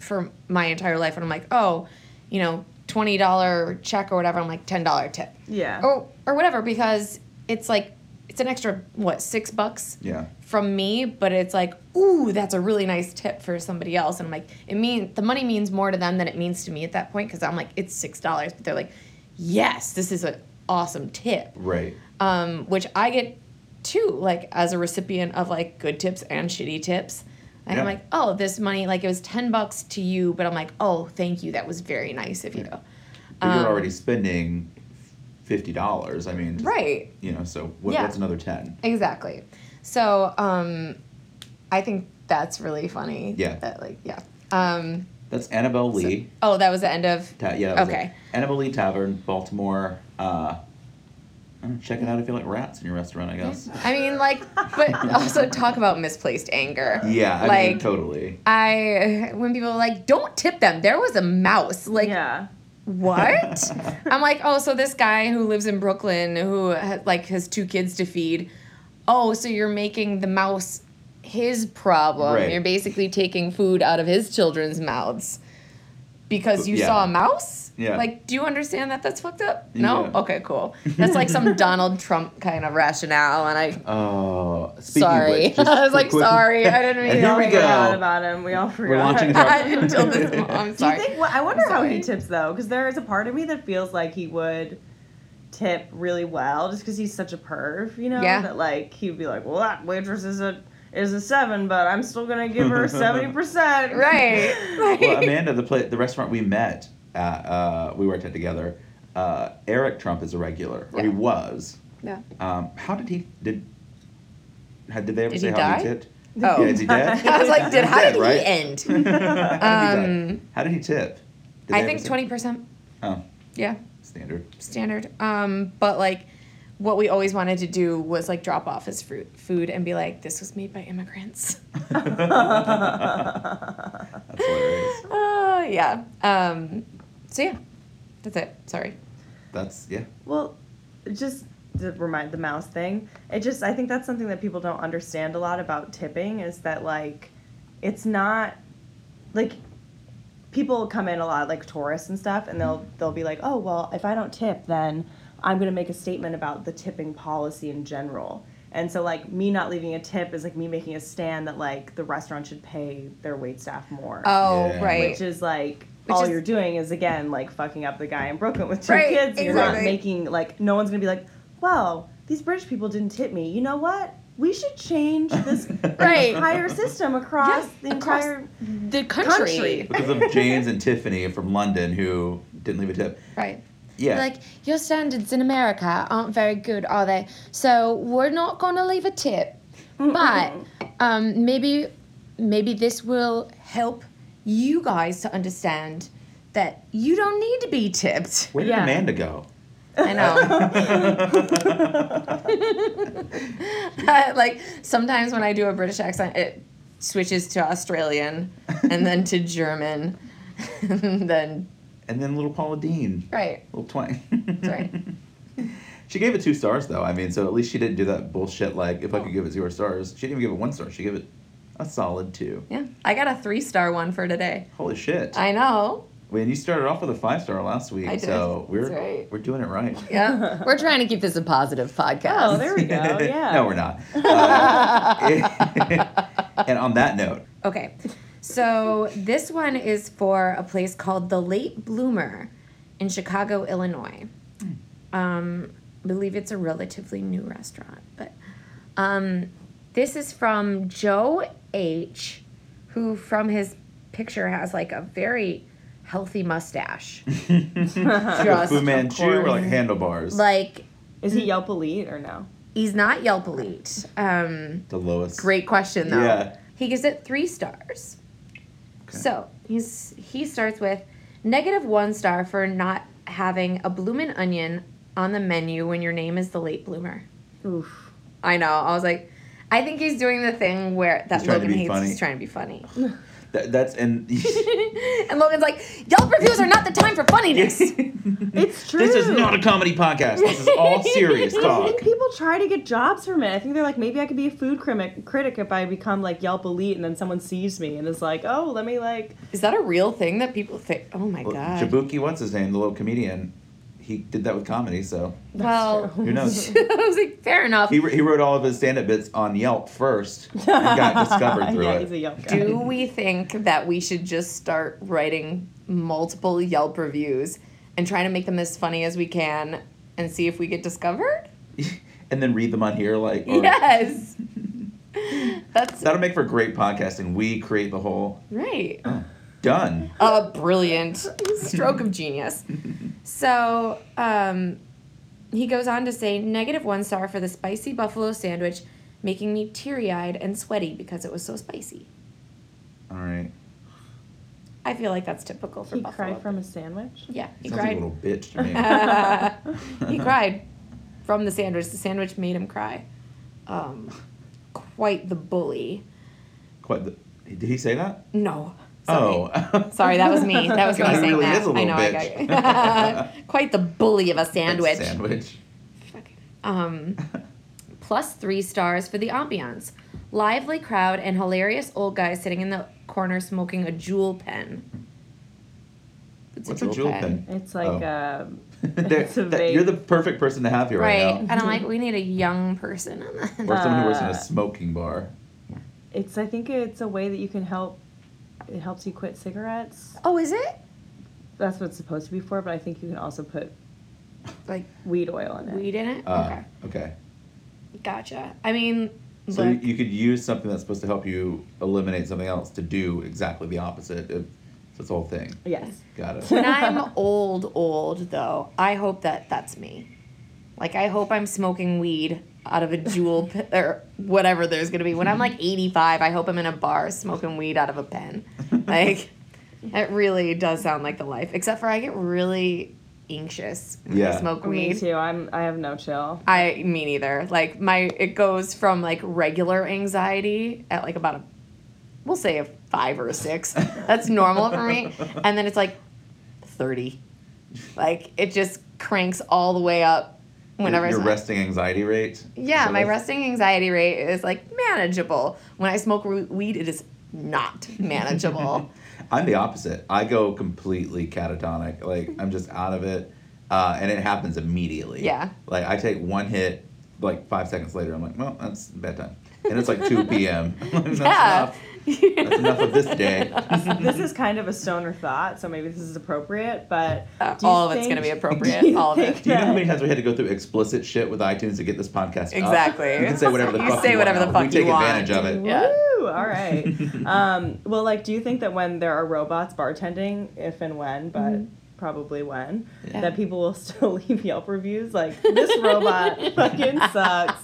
for my entire life, and I'm like, oh, you know, twenty dollar check or whatever. I'm like ten dollar tip. Yeah. or or whatever because it's like an extra what six bucks yeah. from me but it's like ooh that's a really nice tip for somebody else. And i'm like it mean the money means more to them than it means to me at that point because i'm like it's six dollars but they're like yes this is an awesome tip. Right. um, which i get too like as a recipient of like good tips and shitty tips. And i'm like oh this money like it was 10 bucks to you but i'm like oh thank you that was very nice of you. But you're Um, already spending fifty dollars. I mean, right You know, so what, Yeah. what's another ten? Exactly. So um, I think that's really funny. Yeah. That like yeah. Um, That's Annabel Lee. oh, that was the end of. Ta- yeah. that was Okay. it. Annabel Lee Tavern, Baltimore. Uh, I don't check it out if you like rats in your restaurant. I guess. I mean, like, but also talk about misplaced anger. Yeah. I like mean, totally. I when people are like, don't tip them. There was a mouse. Like yeah. What? (laughs) I'm like, oh, so this guy who lives in Brooklyn who ha- like has two kids to feed. Oh, so you're making the mouse his problem. Right. You're basically taking food out of his children's mouths because you Yeah. saw a mouse. Yeah. Like, do you understand that that's fucked up? No. Yeah. Okay, cool. That's like some (laughs) Donald Trump kind of rationale, and I. Oh, speaking sorry, Of which, (laughs) just I was like, quick- sorry, I didn't mean And to here we bring it go. forgot about him. We all forgot. We're launching into (laughs) our- Until this, I'm Do you think? Well, I wonder how he tips though, because there is a part of me that feels like he would tip really well, just because he's such a perv. You know, Yeah. that like he'd be like, "Well, that waitress is a is a seven, but I'm still gonna give her seventy percent." right. right. well, Amanda, the pla the restaurant we met at, uh, we worked at together. Uh, Eric Trump is a regular, or he was. yeah. Um, how did he did? Had, did they ever Did say he how die? he tipped? Oh. Yeah, is he dead? (laughs) I was like, did how Dead, did right? he end? (laughs) How did he? Um, How did he tip? Did I think twenty percent. Oh, Yeah, standard. standard. Um, but like, what we always wanted to do was like drop off his fruit food and be like, "This was made by immigrants." (laughs) That's hilarious. uh, yeah. Um, so yeah, that's it. Sorry. That's yeah. Well, just to remind the mouse thing, it just I think that's something that people don't understand a lot about tipping is that like it's not like people come in a lot like tourists and stuff and they'll mm-hmm. they'll be like, "Oh, well, if I don't tip, then I'm going to make a statement about the tipping policy in general." And so like me not leaving a tip is like me making a stand that like the restaurant should pay their wait staff more. Oh, Yeah. right. Which is like Which all is- you're doing is again like fucking up the guy in Brooklyn with two Right, kids. and You're not making like no one's gonna be like, well, these British people didn't tip me. You know what? We should change this (laughs) Right. entire system across Yeah, the across entire the country. country. because of James and Tiffany from London who didn't leave a tip. Right. Yeah. Like your standards in America aren't very good, are they? So we're not gonna leave a tip, but um, maybe maybe this will help you guys to understand that you don't need to be tipped. Where did Yeah. Amanda go? I know. (laughs) (laughs) like sometimes when I do a British accent, it switches to Australian and then to German, (laughs) and then And then little Paula Deen, right. little twang. That's right. She gave it two stars though. I mean, so at least she didn't do that bullshit. Like if I could give it zero stars, she didn't even give it one star. She gave it a solid two. Yeah, I got a three star one for today. Holy shit! I know. I mean, you started off with a five star last week, I did. so we're That's right. we're doing it right. Yeah, (laughs) we're trying to keep this a positive podcast. Oh, there we go. (laughs) Yeah. no, we're not. Uh, (laughs) and on that note, Okay. So this one is for a place called The Late Bloomer in Chicago, Illinois. Um, I believe it's a relatively new restaurant, but um, this is from Joe H, who from his picture has like a very healthy mustache. (laughs) (laughs) Like a Just Fu Manchu or like handlebars? like Is he Yelp Elite or no? he's not Yelp Elite. Um, the lowest. Great question though. Yeah. He gives it three stars. Okay. So he's he starts with negative one star for not having a bloomin' onion on the menu when your name is the late bloomer. Oof. I know. I was like, I think he's doing the thing where that He's trying to Logan hates. funny. He's trying to be funny. (laughs) That, that's and (laughs) and Logan's like, Yelp reviews are not the time for funniness. (laughs) It's true. this is not a comedy podcast. This is all serious I think people try to get jobs from it. I think they're like, maybe I could be a food critic, critic if I become like Yelp Elite, and then someone sees me and is like, oh, let me like. is that a real thing that people think? Oh my Well, god. Jaboukie, what's his name, the little comedian, he did that with comedy. So well, who knows? (laughs) I was like, fair enough. he, he wrote all of his stand-up bits on Yelp first and got discovered (laughs) through yeah, it. he's a Yelp guy. Do we think that we should just start writing multiple Yelp reviews and trying to make them as funny as we can and see if we get discovered? (laughs) and then read them on here like or- Yes. That's that'll make for great podcasting we create the whole right. Oh. Done A brilliant stroke of genius. (laughs) So, um, he goes on to say negative one star for the spicy buffalo sandwich, making me teary eyed and sweaty because it was so spicy. all right I feel like that's typical for He buffalo. He cried from a sandwich. yeah, he sounds like cried. a little bitch to me (laughs) he cried from the sandwich. The sandwich made him cry. Um, quite the bully. Quite the, did he say that No. Sorry. oh (laughs) Sorry, that was me. That was me God, he saying really that. is a I little know. bitch. I got you. (laughs) quite the bully of a sandwich. sandwich Um, plus three stars for the ambiance. Lively crowd and hilarious old guy sitting in the corner smoking a Juul pen. It's What's a Juul pen? It's like Oh. um, There- (laughs) it's a that- you're the perfect person to have here right, Right. now And I'm like, we need a young person on that. or someone who works in a smoking bar It's I think it's a way that you can help. It helps you quit cigarettes. Oh, is it? That's what it's supposed to be for, but I think you can also put Like weed oil in it. weed in it? uh, okay. okay Gotcha. I mean, so look, you could use something that's supposed to help you eliminate something else to do exactly the opposite of this whole thing Yes. got it when I'm (laughs) old, old though, I hope that that's me. Like I hope I'm smoking weed out of a Juul (laughs) pe- or whatever there's gonna be. When I'm like 85, I hope I'm in a bar smoking weed out of a pen. (laughs) Like it really does sound like the life. Except for I get really anxious when I Yeah. smoke weed. Me too. I'm. I have no chill. I me neither. Like my it goes from like regular anxiety at like about a we'll say a five or a six. (laughs) That's normal for me. And then it's like thirty. Like it just cranks all the way up whenever your, I your smoke. resting anxiety rate Yeah, my resting anxiety rate is like manageable. When I smoke weed, it is not manageable. (laughs) I'm the opposite. I go completely catatonic. Like I'm just out of it, uh, and it happens immediately. Yeah. Like I take one hit, like five seconds later, I'm like, well, that's bedtime, and it's like 2 p.m. (laughs) that's yeah. enough. That's enough of this day. (laughs) this is kind of a stoner thought, so maybe this is appropriate. But Uh, all of it's gonna be (laughs) appropriate, all of it. think Do you know how many times we had to go through explicit shit with iTunes to get this podcast up? Exactly. You can say whatever the You fuck say you whatever want. the fuck we take want. advantage of it. Yeah. Woo! All right. (laughs) um, well, like, do you think that when there are robots bartending, if and when, but probably when, Yeah. that people will (laughs) still leave Yelp reviews? Like, this robot (laughs) fucking sucks.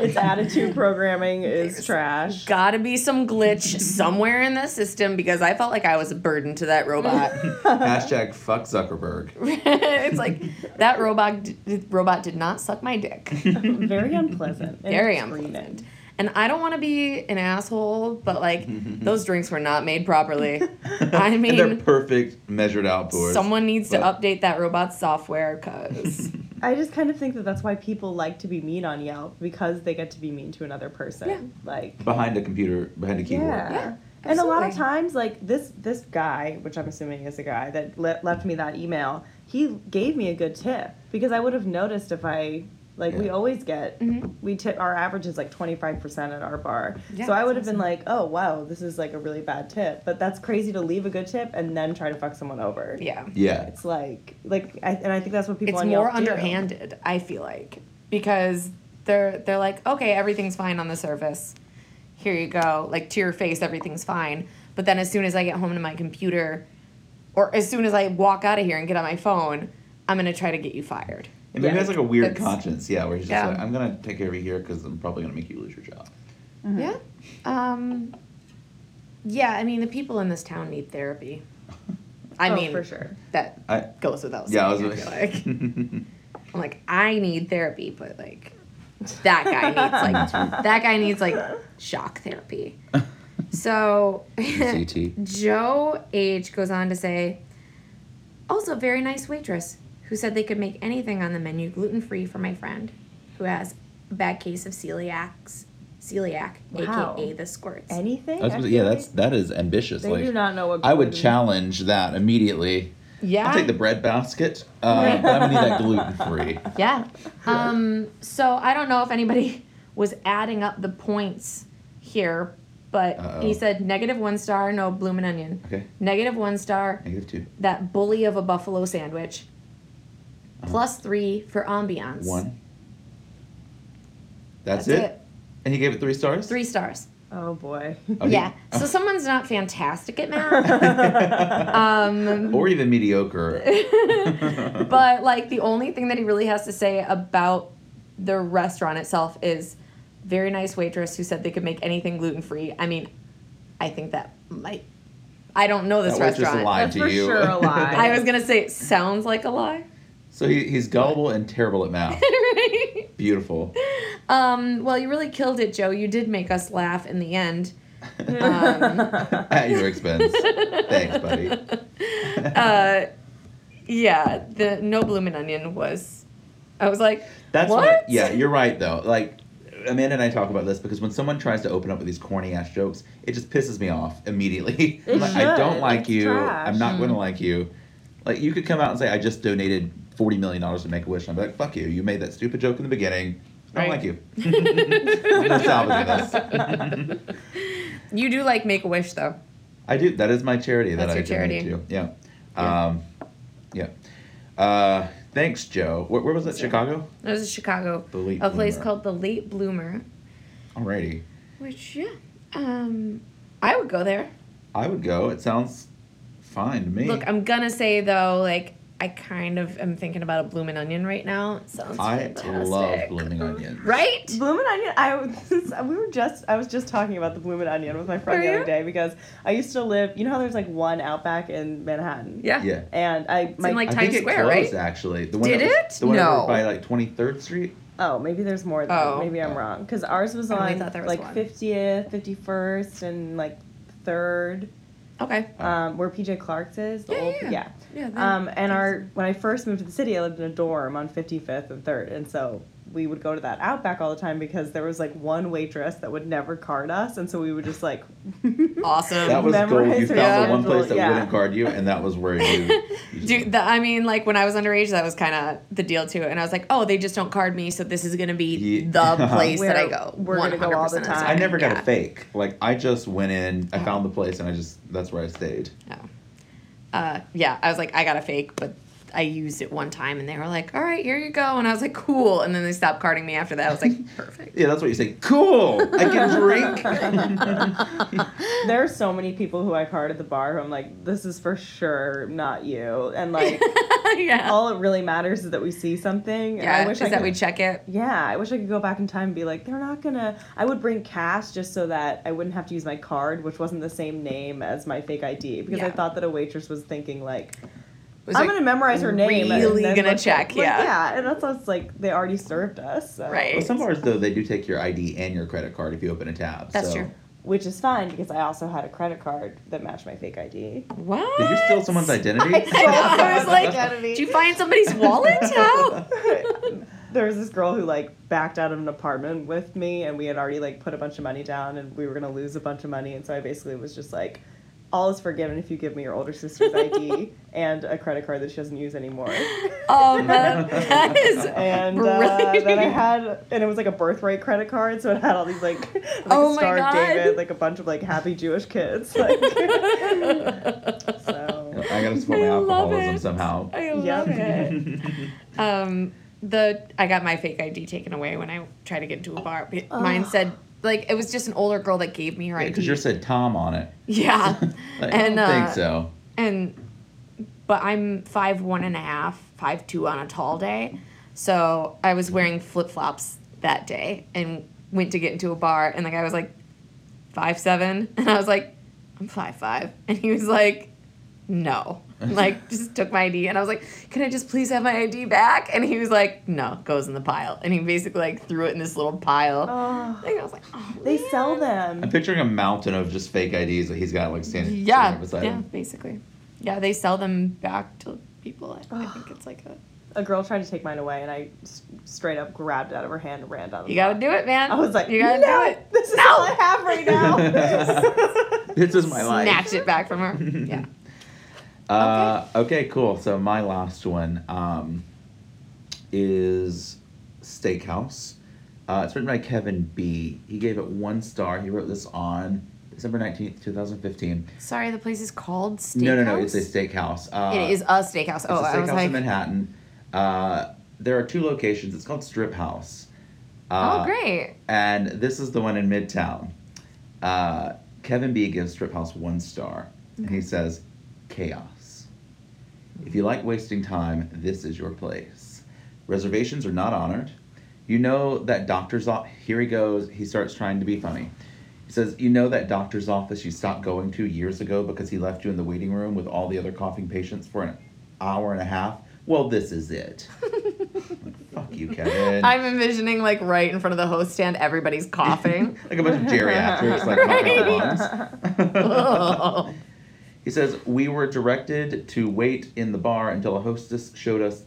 Its (laughs) attitude programming is There's trash. Gotta be some glitch somewhere in the system because I felt like I was a burden to that robot. Hashtag fuck Zuckerberg. it's like that robot d- robot did not suck my dick. Very unpleasant. Very screaming. unpleasant. And I don't want to be an asshole, but like (laughs) those drinks were not made properly. I and they're perfect measured outdoors. someone needs to update that robot software because (laughs) I just kind of think that that's why people like to be mean on Yelp because they get to be mean to another person. Yeah. Like, behind a computer, behind a keyboard. Yeah. Yeah, and a lot of times, like this this guy, which I'm assuming is a guy that le- left me that email, he gave me a good tip because I would have noticed if I Like we always get Mm-hmm. we tip our average is like twenty five percent at our bar. Yeah, so I would have that's been like, oh wow, this is like a really bad tip. But that's crazy to leave a good tip and then try to fuck someone over. Yeah. Yeah. It's like like I, and I think that's what people It's on more Yelp do. underhanded, I feel like. Because they're they're like, okay, everything's fine on the surface. Here you go. Like to your face, everything's fine. But then as soon as I get home to my computer, or as soon as I walk out of here and get on my phone, I'm gonna try to get you fired. And maybe Yeah. has like a weird conscience, yeah, where he's just Yeah. like, I'm gonna take care of you here because I'm probably gonna make you lose your job. Yeah. Um Yeah, I mean the people in this town need therapy. I (laughs) Oh, mean for sure. that I goes without saying. yeah, I was I like, feel (laughs) like. I'm like, I need therapy, but like that guy needs like (laughs) that guy needs like shock therapy. So Joe H goes on to say, also very nice waitress who said they could make anything on the menu gluten free for my friend who has a bad case of celiacs, celiac, Wow. aka the squirts. Anything? That's, yeah, feel that's that is ambitious. they like do not know what I would gluten- challenge that immediately. yeah, I'll take the bread basket, uh, (laughs) but I'm gonna need that gluten free. Yeah. (laughs) Um, so I don't know if anybody (laughs) was adding up the points here, but Uh-oh. he said negative one star, no bloomin' onion. Okay, Negative one star, negative two, that bully of a buffalo sandwich. Plus three for ambiance. One. That's, That's it? it. And he gave it three stars. Three stars. Oh boy. (laughs) Oh, he- yeah. So someone's not fantastic at math. (laughs) um, or even mediocre. (laughs) but like the only thing that he really has to say about the restaurant itself is very nice waitress who said they could make anything gluten free. I mean, I think that might. I don't know this that was just a restaurant. lie That's to for you. sure a lie. I was gonna say it sounds like a lie. So he, he's gullible and terrible at math. (laughs) Beautiful. um, well, you really killed it, Joe. You did make us laugh in the end. Um, (laughs) At your expense. Thanks, buddy. (laughs) uh, yeah, the no bloomin' onion was. I was like, That's what? what. Yeah, you're right though. Like Amanda and I talk about this because when someone tries to open up with these corny ass jokes, it just pisses me off immediately. It I'm like, I don't like It's you. trash. I'm not going to like you. Like you could come out and say, I just donated forty million dollars to Make a Wish, and I'm like, fuck you. You made that stupid joke in the beginning. I don't Right. like you. (laughs) I'm not salvaging this. (laughs) You do like Make a Wish though. I do. That is my charity that That's I your charity. donate to. Yeah. Yeah. Um, yeah. Uh, thanks, Joe. Where, where was it? Chicago. It was in Chicago. The Late a place called the Late Bloomer, Alrighty. which yeah, um, I would go there. I would go. It sounds fine to me. Look, I'm gonna say though, like I kind of am thinking about a bloomin' onion right now. It sounds I fantastic. love blooming onions. Right? Bloomin' onion. I was, (laughs) we were just I was just talking about the bloomin' onion with my friend Were the you? other day because I used to live. You know how there's like one Outback in Manhattan. Yeah. Yeah. And I my in, like, I Times think it Square, closed right? actually. The one Did that was, it? The one No. by like 23rd Street. oh maybe there's more. Than, Oh. maybe I'm Oh. wrong because ours was I on was like one. 50th, 51st, and like third. Okay. Um, where PJ Clarke's is. The Yeah, old, yeah, yeah. Yeah. Um, and our when I first moved to the city, I lived in a dorm on 55th and 3rd, and so we would go to that Outback all the time because there was like one waitress that would never card us, and so we would just like. (laughs) awesome. That was gold. You found her the one place that yeah. wouldn't card you, and that was where you. you (laughs) Dude, the, I mean, like when I was underage, that was kind of the deal too. And I was like, oh, they just don't card me, so this is gonna be Ye- the (laughs) place that I Where go. we're gonna go all the time. I never got Yeah. a fake. Like I just went in, I found the place, and I just that's where I stayed. No. Uh, yeah, I was like, I got a fake, but I used it one time, and they were like, all right, here you go. And I was like, cool. And then they stopped carding me after that. I was like, (laughs) perfect. Yeah, that's what you say. Cool. I can drink. (laughs) there are so many people who I card at the bar who I'm like, this is for sure not you, and like (laughs) yeah. all it really matters is that we see something. Yeah, I wish is I that could, we check it? Yeah, I wish I could go back in time and be like, they're not gonna. I would bring cash just so that I wouldn't have to use my card, which wasn't the same name as my fake ID, because I thought that a waitress was thinking like, Was I'm like, gonna memorize her name. and really then gonna look- check, like, yeah. yeah, and that's what's like they already served us, so. Right. Well, some bars though they do take your ID and your credit card if you open a tab. That's so. true. Which is fine because I also had a credit card that matched my fake ID. What? Did you steal someone's identity? I I know, I was like, Identity. did you find somebody's wallet? How? (laughs) there was this girl who like backed out of an apartment with me and we had already like put a bunch of money down and we were gonna lose a bunch of money and so I basically was just like all is forgiven if you give me your older sister's ID (laughs) and a credit card that she doesn't use anymore. Um, (laughs) that is And uh, brilliant. then I had, and it was like a birthright credit card, so it had all these like, like Oh a my Star of God. David, like a bunch of like happy Jewish kids. Like, (laughs) so I gotta support my alcoholism somehow. I love Yep. it. um, the I got my fake ID taken away when I tried to get into a bar. Mine said like it was just an older girl that gave me her ID. Because yours said Tom on it. yeah, (laughs) Like, and I don't uh, think so. and but I'm five one and a half, five two on a tall day, so I was wearing flip flops that day and went to get into a bar, and the guy was like five seven, (laughs) and I was like, I'm five five, and he was like, no, (laughs) like just took my ID, and I was like, can I just please have my ID back? And he was like, no, goes in the pile, and he basically like threw it in this little pile. oh, And I was like, oh, they man. sell them. I'm picturing a mountain of just fake IDs that he's got like standing, Yeah, standing beside yeah, him. basically. Yeah, they sell them back to people. I, I think it's like a. A girl tried to take mine away, and I straight up grabbed it out of her hand and ran down. the You gotta do it, man. I was like, you gotta no, do it. This is No. all I have right now. (laughs) (laughs) This is my life. Snatch it back from her. Yeah. Uh, okay, cool. So my last one um, is Steakhouse. Uh, it's written by Kevin B. He gave it one star. He wrote this on December 19th, 2015. Sorry, the place is called Steakhouse. No, no, no. It's a steakhouse. Uh, It is a steakhouse. It's Oh, a I was steakhouse like, in Manhattan. Uh, there are two locations. It's called Strip House. oh, Uh, great. And this is the one in Midtown. Uh, Kevin B gives Strip House one star. And he says, chaos. If you like wasting time, this is your place. Reservations are not honored. You know that doctor's office. Here he goes. He starts trying to be funny. He says, You know that doctor's office you stopped going to years ago because he left you in the waiting room with all the other coughing patients for an hour and a half? Well, this is it. (laughs) Like, Fuck you, Kevin. I'm envisioning like right in front of the host stand, everybody's coughing. (laughs) like a bunch of geriatrics, like (laughs) lungs. He says we were directed to wait in the bar until a hostess showed us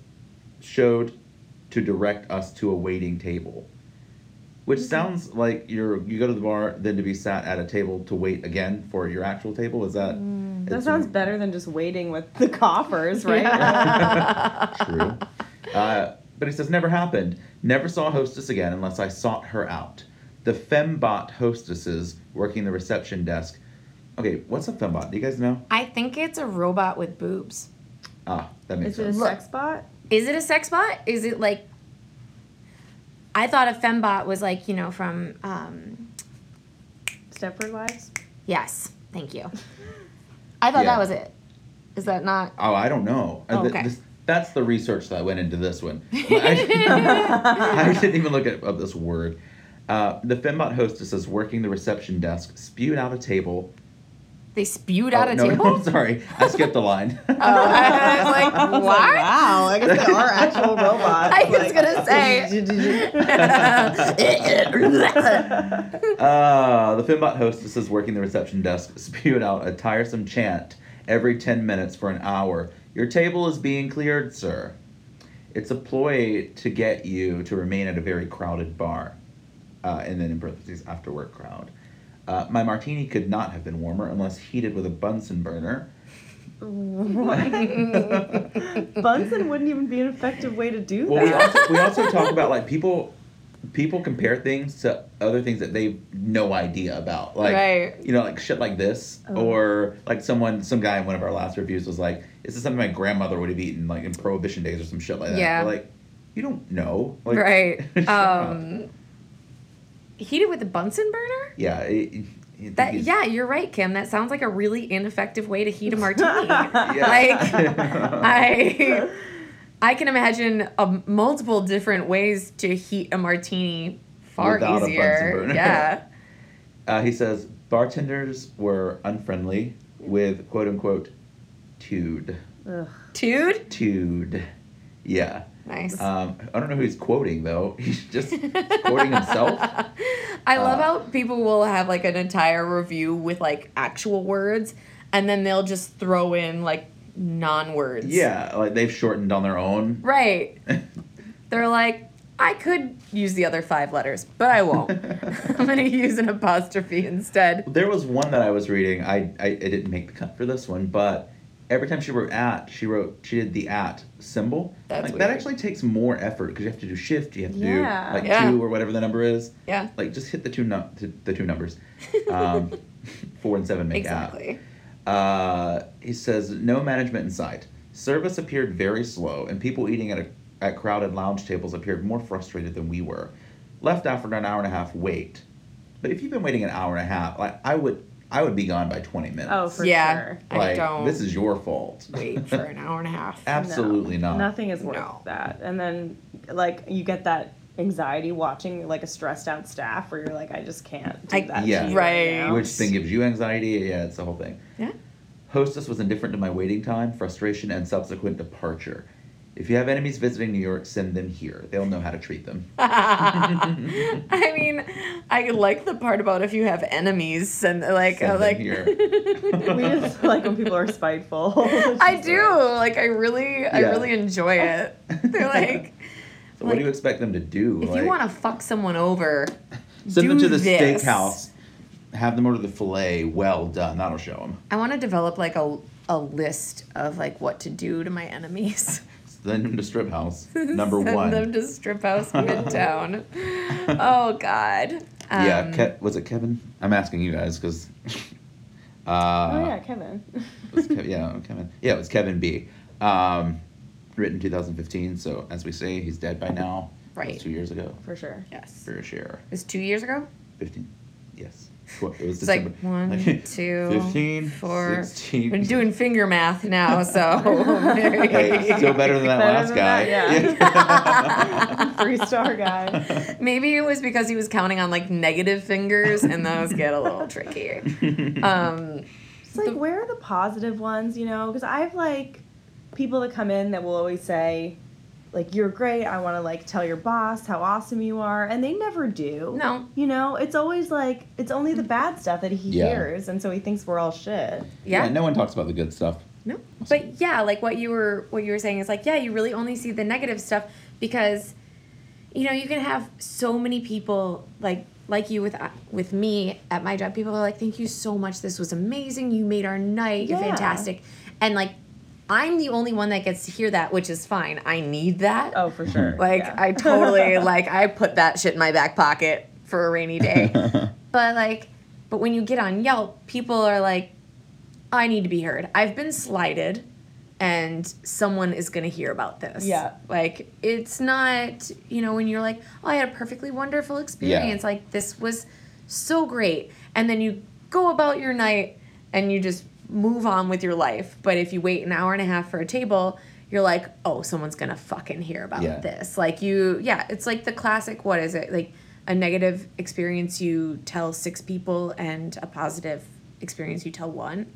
showed to direct us to a waiting table. Which sounds like you're you go to the bar then to be sat at a table to wait again for your actual table. Is that that sounds better than just waiting with the coffers, right? (laughs) True. Uh, but he says, never happened. Never saw a hostess again unless I sought her out. The fembot hostesses working the reception desk. Okay, what's a fembot? Do you guys know? I think it's a robot with boobs. Ah, that makes Is it a sense. Look. sex bot? Is it a sex bot? Is it like? I thought a fembot was like you know from. Um, Stepford Wives? yes, thank you. I thought Yeah. that was it. Is that not? Oh, I don't know. Uh, Oh, th- okay. this- that's the research that went into this one. I, (laughs) I didn't even look at up this word. Uh, the fembot hostess is working the reception desk spewed out a table. They spewed out Oh, a no, table. No, (laughs) sorry, I skipped a line. (laughs) Oh, I was like, I was what? like, wow, I guess they are actual (laughs) robots. I was Like- gonna say. Uh, the Fembot hostesses working the reception desk spewed out a tiresome chant every 10 minutes for an hour. Your table is being cleared, sir. It's a ploy to get you to remain at a very crowded bar. Uh, and then in parentheses, after work crowd. Uh, my martini could not have been warmer unless heated with a Bunsen burner. (laughs) Bunsen wouldn't even be an effective way to do Well, we also, we also talk about like people people compare things to other things that they've no idea about. Like Right. you know, like shit like this. Oh. Or like someone some guy in one of our last reviews was like, This is something my grandmother would have eaten like in prohibition days or some shit like that. Yeah. Like, you don't know. Like, right. (laughs) shut up. Um, heated with a Bunsen burner? yeah. It, it- it- That he's- yeah, you're right, Kim. That sounds like a really ineffective way to heat a (laughs) martini. Yeah. Like (laughs) I I can imagine um, multiple different ways to heat a martini far Without a Bunsen easier. burner. Yeah. (laughs) Uh, he says bartenders were unfriendly with quote unquote tude. Ugh. Tude? Tude. Yeah. Nice. Um, I don't know who he's quoting though. (laughs) He's just quoting himself. (laughs) I love Uh, how people will have like an entire review with like actual words and then they'll just throw in like non words. Yeah, like they've shortened on their own. Right. (laughs) They're like, I could use the other five letters, but I won't. I'm going to use an apostrophe instead. There was one that I was reading. I, I it didn't make the cut for this one, but every time she wrote at, she wrote she did the at symbol. That's like weird. that actually takes more effort because you have to do shift. You have to Yeah. do like Yeah. two or whatever the number is. Yeah. Like just hit the two num- the two numbers. (laughs) Um, (laughs) four and seven make at. Exactly. Uh, he says no management in sight. Service appeared very slow, and people eating at a, at crowded lounge tables appeared more frustrated than we were. Left after an hour and a half wait. But if you've been waiting an hour and a half, like I would, I would be gone by twenty minutes. Oh, for yeah. sure. I like don't this is your fault. wait for an hour and a half. (laughs) Absolutely No, not. Nothing is worth No. that. And then, like, you get that anxiety watching like a stressed out staff where you're like, I just can't do I- that. to Yeah. you Right. now. Which then gives you anxiety. Yeah, it's the whole thing. Yeah. Hostess was indifferent to my waiting time, frustration, and subsequent departure. If you have enemies visiting New York, send them here. They'll know how to treat them. (laughs) I mean, I like the part about if you have enemies and like, Send uh, them like here. (laughs) we just like when people are spiteful. (laughs) I do. Like, I really, I really enjoy it. They're like, So what do you expect them to do? if Like, you want to fuck someone over, send them to the this. steakhouse, have them order the fillet. Well done. That'll show them. I want to develop like a a list of like what to do to my enemies. Send them to Strip House. (laughs) Number Send one. them to Strip House (laughs) Midtown. oh God. Um, yeah, Ke- was it Kevin? I'm asking you guys because. (laughs) Uh, oh yeah, Kevin. it Kev- yeah, Kevin. Yeah, it was Kevin B. Um, written 2015. So as we say, he's dead by now. That was Right. two years ago. For sure. Yes. For sure. It was two years ago. 15. Yes. Tw- It was It's like December. one, two, (laughs) 15, four. 16. We're doing finger math now, so (laughs) Hey, still better than that Better last than guy. that, yeah. (laughs) Three star guy. Maybe it was because he was counting on like negative fingers, and those get a little tricky. Um, It's like, where are the positive ones, you know? Because I have like people that come in that will always say, like, you're great. I want to like tell your boss how awesome you are. And they never do. No. You know, it's always like, it's only the bad stuff that he Yeah. hears. And so he thinks we're all shit. yeah. No one talks about the good stuff. No. But yeah, like what you were what you were saying is like, yeah, you really only see the negative stuff because you know, you can have so many people like like you with uh, with me at my job. People are like, "Thank you so much. This was amazing. You made our night. You're fantastic." And like I'm the only one that gets to hear that, which is fine. I need that. Oh, for sure. (laughs) Like Yeah. I totally (laughs) like I put that shit in my back pocket for a rainy day. (laughs) but like but when you get on Yelp, people are like I need to be heard. I've been slighted and someone is going to hear about this. Yeah. Like it's not, you know, when you're like, "Oh, I had a perfectly wonderful experience. Like this was so great." And then you go about your night and you just move on with your life. But if you wait an hour and a half for a table, you're like, "Oh, someone's to fucking hear about Yeah. this." Like you, yeah, it's like the classic what is it? Like a negative experience you tell 6 people and a positive experience you tell one.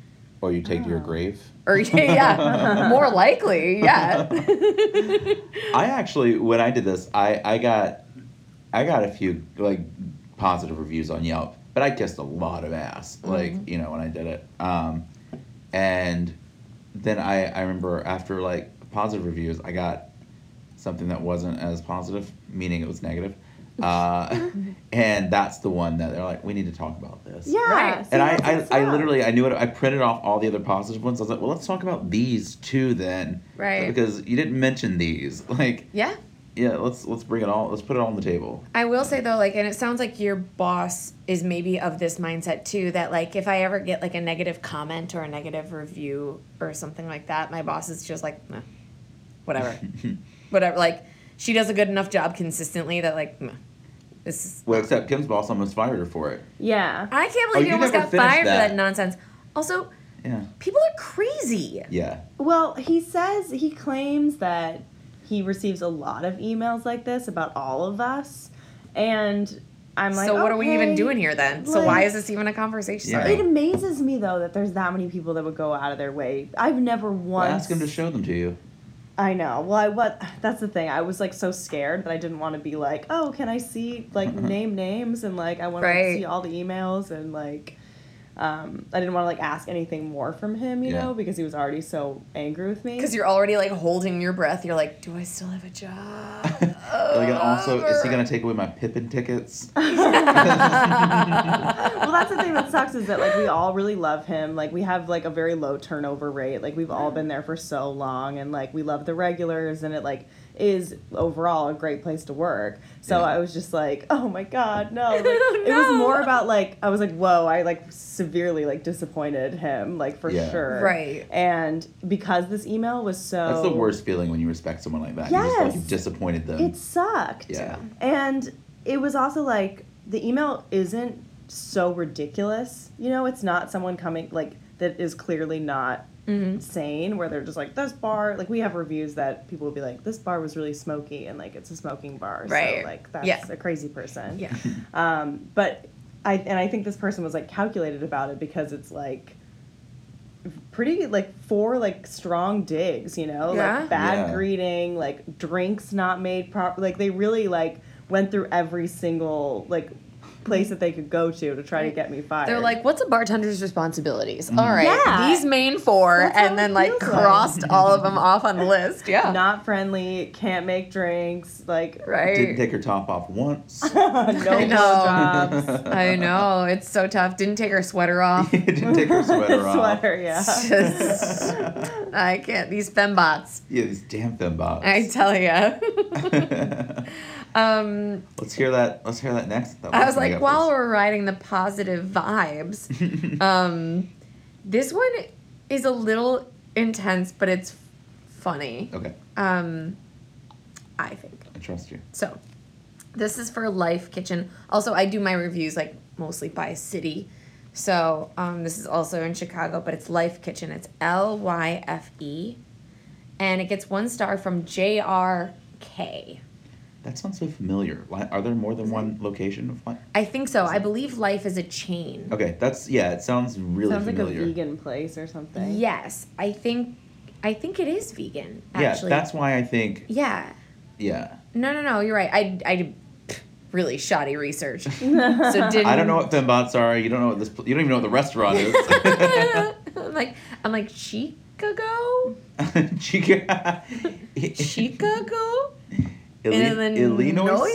Or you take to your Oh. grave. Or (laughs) yeah, more likely, yeah. (laughs) I actually, when I did this, I, I got, I got a few like positive reviews on Yelp, but I kissed a lot of ass, like you know when I did it. Um, and then I, I remember after like positive reviews, I got something that wasn't as positive, meaning it was negative. (laughs) Uh, and that's the one that they're like, we need to talk about this. Yeah. Right. And I, that's I, I literally I knew it. I printed off all the other positive ones. I was like, well, let's talk about these two then, Right. Because you didn't mention these. (laughs) Like, yeah. Yeah, let's let's bring it all. Let's put it all on the table. I will say though, like, and it sounds like your boss is maybe of this mindset too. That like, if I ever get like a negative comment or a negative review or something like that, my boss is just like, "Meh, whatever, (laughs) whatever. Like, she does a good enough job consistently that like, meh, this is. Well, except Kim's boss almost fired her for it. Yeah. I can't Oh, believe you you almost got finished fired for that. that nonsense. Also, Yeah. people are crazy. Yeah. Well, he says he claims that he receives a lot of emails like this about all of us, and I'm like, so what are we even doing here then? so like- why is this even a conversation? Yeah. It amazes me though that there's that many people that would go out of their way. I've never Well, once. ask him to show them to you. I know. Well, I what? That's the thing. I was like so scared that I didn't want to be like, oh, can I see like (laughs) name names and like I want Right. to see all the emails and like. Um, I didn't want to like ask anything more from him, you Yeah. know, because he was already so angry with me. Because you're already like holding your breath. You're like, do I still have a job? (laughs) like, and also, is he gonna take away my Pippin tickets? (laughs) well, that's the thing that sucks is that like we all really love him. Like we have like a very low turnover rate. Like we've all been there for so long, and like we love the regulars, and it like is overall a great place to work. So Yeah. I was just like, oh my god, no! (laughs) Like, It was more about like I was like, whoa! I like severely like disappointed him, like for Yeah. sure. Right. And because this email was so That's the worst feeling when you respect someone like that. You just like Yes. you've disappointed them. It sucked. Yeah. And it was also like the email isn't so ridiculous. You know, it's not someone coming like that is clearly not Mm-hmm. sane where they're just like this bar like we have reviews that people will be like this bar was really smoky and like it's a smoking bar Right. so like that's Yeah. a crazy person Yeah. (laughs) um but i and i think this person was like calculated about it because it's like pretty like four like strong digs you know Yeah. like bad Yeah. greeting like drinks not made proper like they really like went through every single like place that they could go to to try to get me fired They're like, what's a bartender's responsibilities? Mm. All right, Yeah. these main four, That's and then like feels like. crossed all of them off on the (laughs) list. Yeah. not friendly can't make drinks like right. Didn't take her top off once. (laughs) no I know. blowjobs (laughs) I know it's so tough. Didn't take her sweater off. Didn't take her sweater off. sweater yeah Just, I can't. These fembots. Yeah, these damn fembots. I tell you. Um, let's hear that. Let's hear that next. That I was like, while we're riding the positive vibes, (laughs) um, this one is a little intense, but it's funny. Okay, Um, I think. I trust you. So, this is for Lyfe Kitchen. Also, I do my reviews like mostly by city. So, um, this is also in Chicago, but it's Lyfe Kitchen. It's L Y F E. And it gets one star from JRK. That sounds so familiar. Why, are there more than one location of what? I think so. I believe Lyfe is a chain. Okay, that's yeah. It sounds really sounds like familiar. a vegan place or something Yes, I think I think it is vegan. yeah, Actually. that's why I think Yeah. yeah. No, no, no. You're right. I I really shoddy research. (laughs) so didn't. I don't know what fembots are. You don't know what this. You don't even know what the restaurant is. (laughs) (laughs) I'm like I'm like Chicago, Chicago. Chicago, Illi- Illinois.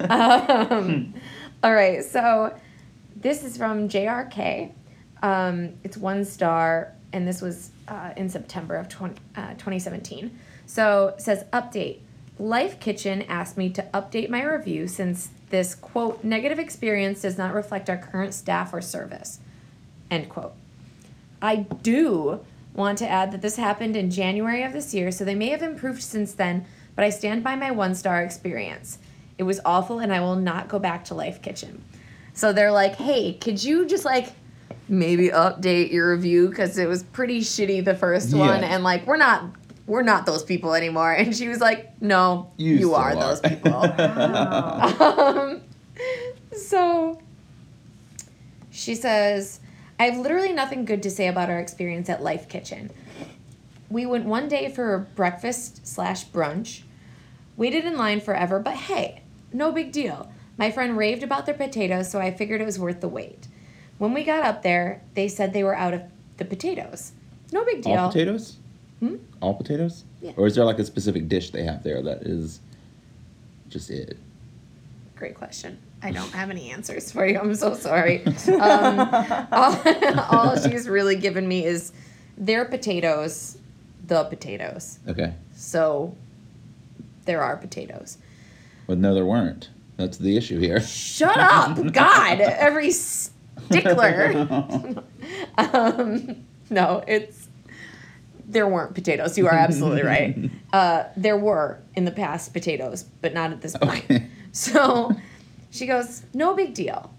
um, (laughs) all right, so this is from JRK. Um, it's one star, and this was uh, in September of 20, uh, 2017. So it says update. Lyfe Kitchen asked me to update my review since this quote negative experience does not reflect our current staff or service. End quote. I do want to add that this happened in January of this year, so they may have improved since then, but I stand by my one star experience. It was awful, and I will not go back to Lyfe Kitchen. So they're like, hey, could you just like maybe update your review? Because it was pretty shitty the first Yeah. one, and like, we're not. We're not those people anymore. And she was like, No, you, still are, those people. Wow. (laughs) um, so she says, I have literally nothing good to say about our experience at Lyfe Kitchen. We went one day for breakfast slash brunch, waited in line forever, but hey, no big deal. My friend raved about their potatoes, so I figured it was worth the wait. When we got up there, they said they were out of the potatoes. No big deal. All potatoes? Hmm? All potatoes? Yeah. Or is there like a specific dish they have there that is just it? Great question. I don't have any answers for you. I'm so sorry. (laughs) Um, all, (laughs) all she's really given me is their potatoes, the potatoes. Okay. So there are potatoes. Well, no, there weren't. That's the issue here. Shut up, (laughs) God! Every stickler. um, no, it's there weren't potatoes. You are absolutely right. Uh, there were in the past potatoes, but not at this point. Okay. So she goes, No big deal.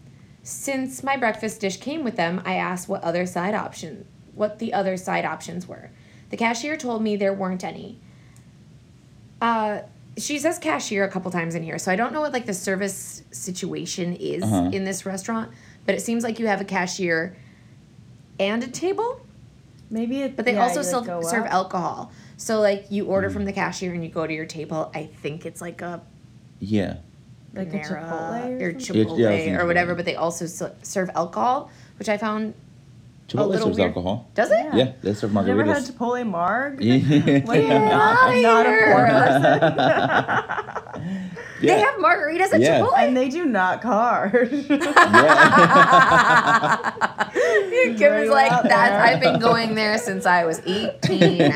Since my breakfast dish came with them, I asked what other side option what the other side options were. The cashier told me there weren't any. Uh she says cashier a couple times in here, so I don't know what like the service situation is Uh-huh. in this restaurant, but it seems like you have a cashier and a table, Maybe it. but they yeah, also still like, serve up. alcohol. So like you order from the cashier and you go to your table. I think it's like a Yeah. Like a Panera Chipotle or or something? Chipotle Yeah, I was thinking or whatever, but they also serve alcohol, which I found Chipotle little serves weird. alcohol. does it? Yeah. Yeah, they serve You never had. Chipotle Marg? (laughs) (laughs) What are you Get not, not a poor here. (laughs) person? They have margaritas at Yeah. Chipotle. and they do not card. Yeah. Kim is like out that. I've been going there since I was 18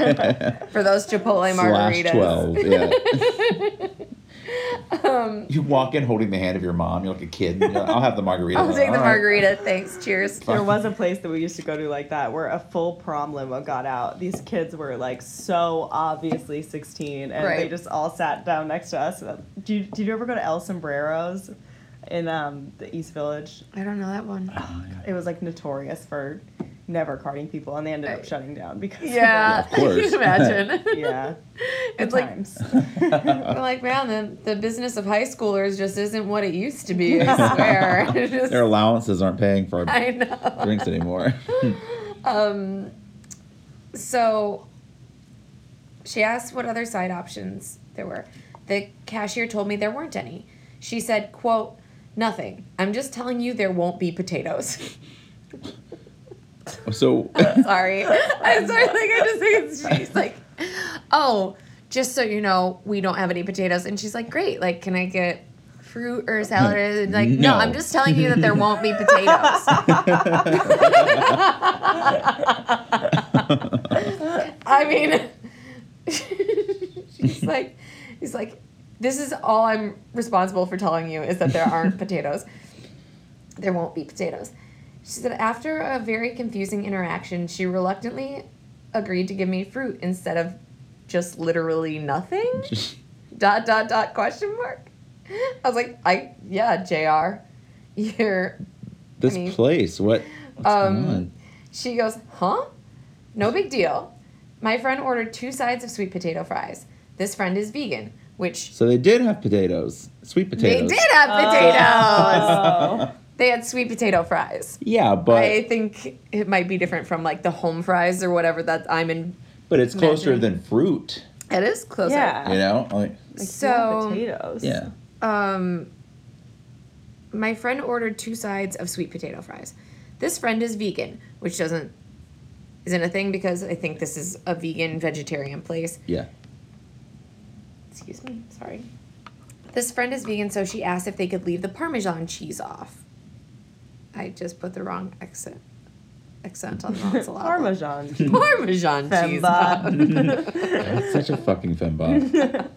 for those Chipotle Slash margaritas. twelve. Yeah. Um, You walk in holding the hand of your mom. You're like a kid. Like, I'll have the margarita. I'll take the All right. margarita. Thanks. Cheers. There was a place that we used to go to like that where a full prom limo got out. These kids were like so obviously 16 and they just all sat down next to us. Do you, did you ever go to El Sombreros in um, the East Village? I don't know that one. It was like notorious for never carding people and they ended up shutting down because Yeah, Of (laughs) course. I can imagine. (laughs) yeah. it's like times. (laughs) we're like, man, the, the business of high schoolers just isn't what it used to be. I swear. Just- Their allowances aren't paying for I know. drinks anymore. Um, so she asked what other side options there were. The cashier told me there weren't any. She said, quote, nothing. I'm just telling you there won't be potatoes. So (laughs) uh, sorry. (laughs) I'm sorry. Like, I just think it's, she's like, oh, just so you know, we don't have any potatoes. And she's like, great. Like, can I get fruit or salad? And (laughs) like, no. No. I'm just telling you that there won't be potatoes. I mean, she's like, he's like, this is all I'm responsible for telling you is that there aren't potatoes. There won't be potatoes. She said after a very confusing interaction, she reluctantly agreed to give me fruit instead of just literally nothing. (laughs) dot dot dot question mark. I was like, I yeah, Jr. You're this I mean, place, what? What's um, going on? she goes, huh? No big deal. My friend ordered two sides of sweet potato fries. This friend is vegan, which So they did have potatoes, sweet potatoes. they did have potatoes. Oh. (laughs) They had sweet potato fries. Yeah, but I think it might be different from like the home fries or whatever that I'm in. but it's closer Imagine. than fruit. It is closer. Yeah. You know, like Like, So- potatoes. yeah. Um, my friend ordered two sides of sweet potato fries. This friend is vegan, which doesn't isn't a thing because I think this is a vegan vegetarian place. Yeah. Excuse me, sorry. This friend is vegan, so she asked if they could leave the Parmesan cheese off. I just put the wrong accent accent on the wrong syllable. (laughs) Parmesan. (laughs) Parmesan cheese. Femba. (laughs) That's such a fucking fembot.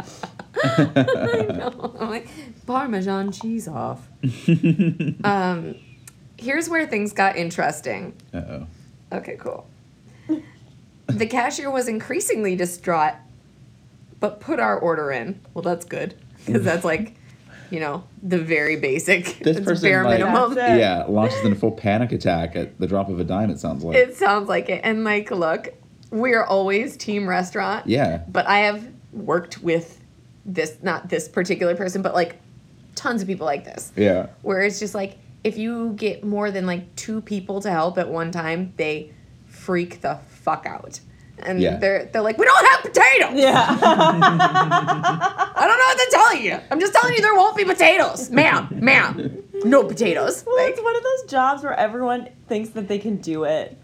I know. I'm like Parmesan cheese off. um, here's where things got interesting. Uh oh. Okay, cool. The cashier was increasingly distraught, but put our order in. Well, that's good because that's like, you know, the very basic. (laughs) This it's person bare like, minimum. Yeah launches in a full panic attack at the drop of a dime. It sounds like. It sounds like it. And like, look, we're always team restaurant. yeah. But I have worked with this, not this particular person, but like tons of people like this. Yeah. where it's just like if you get more than like two people to help at one time, they freak the fuck out. And Yeah. they're they're like, we don't have potatoes. Yeah. (laughs) I don't know what to tell you. I'm just telling you there won't be potatoes, ma'am, ma'am. No potatoes. Well, Like, it's one of those jobs where everyone thinks that they can do it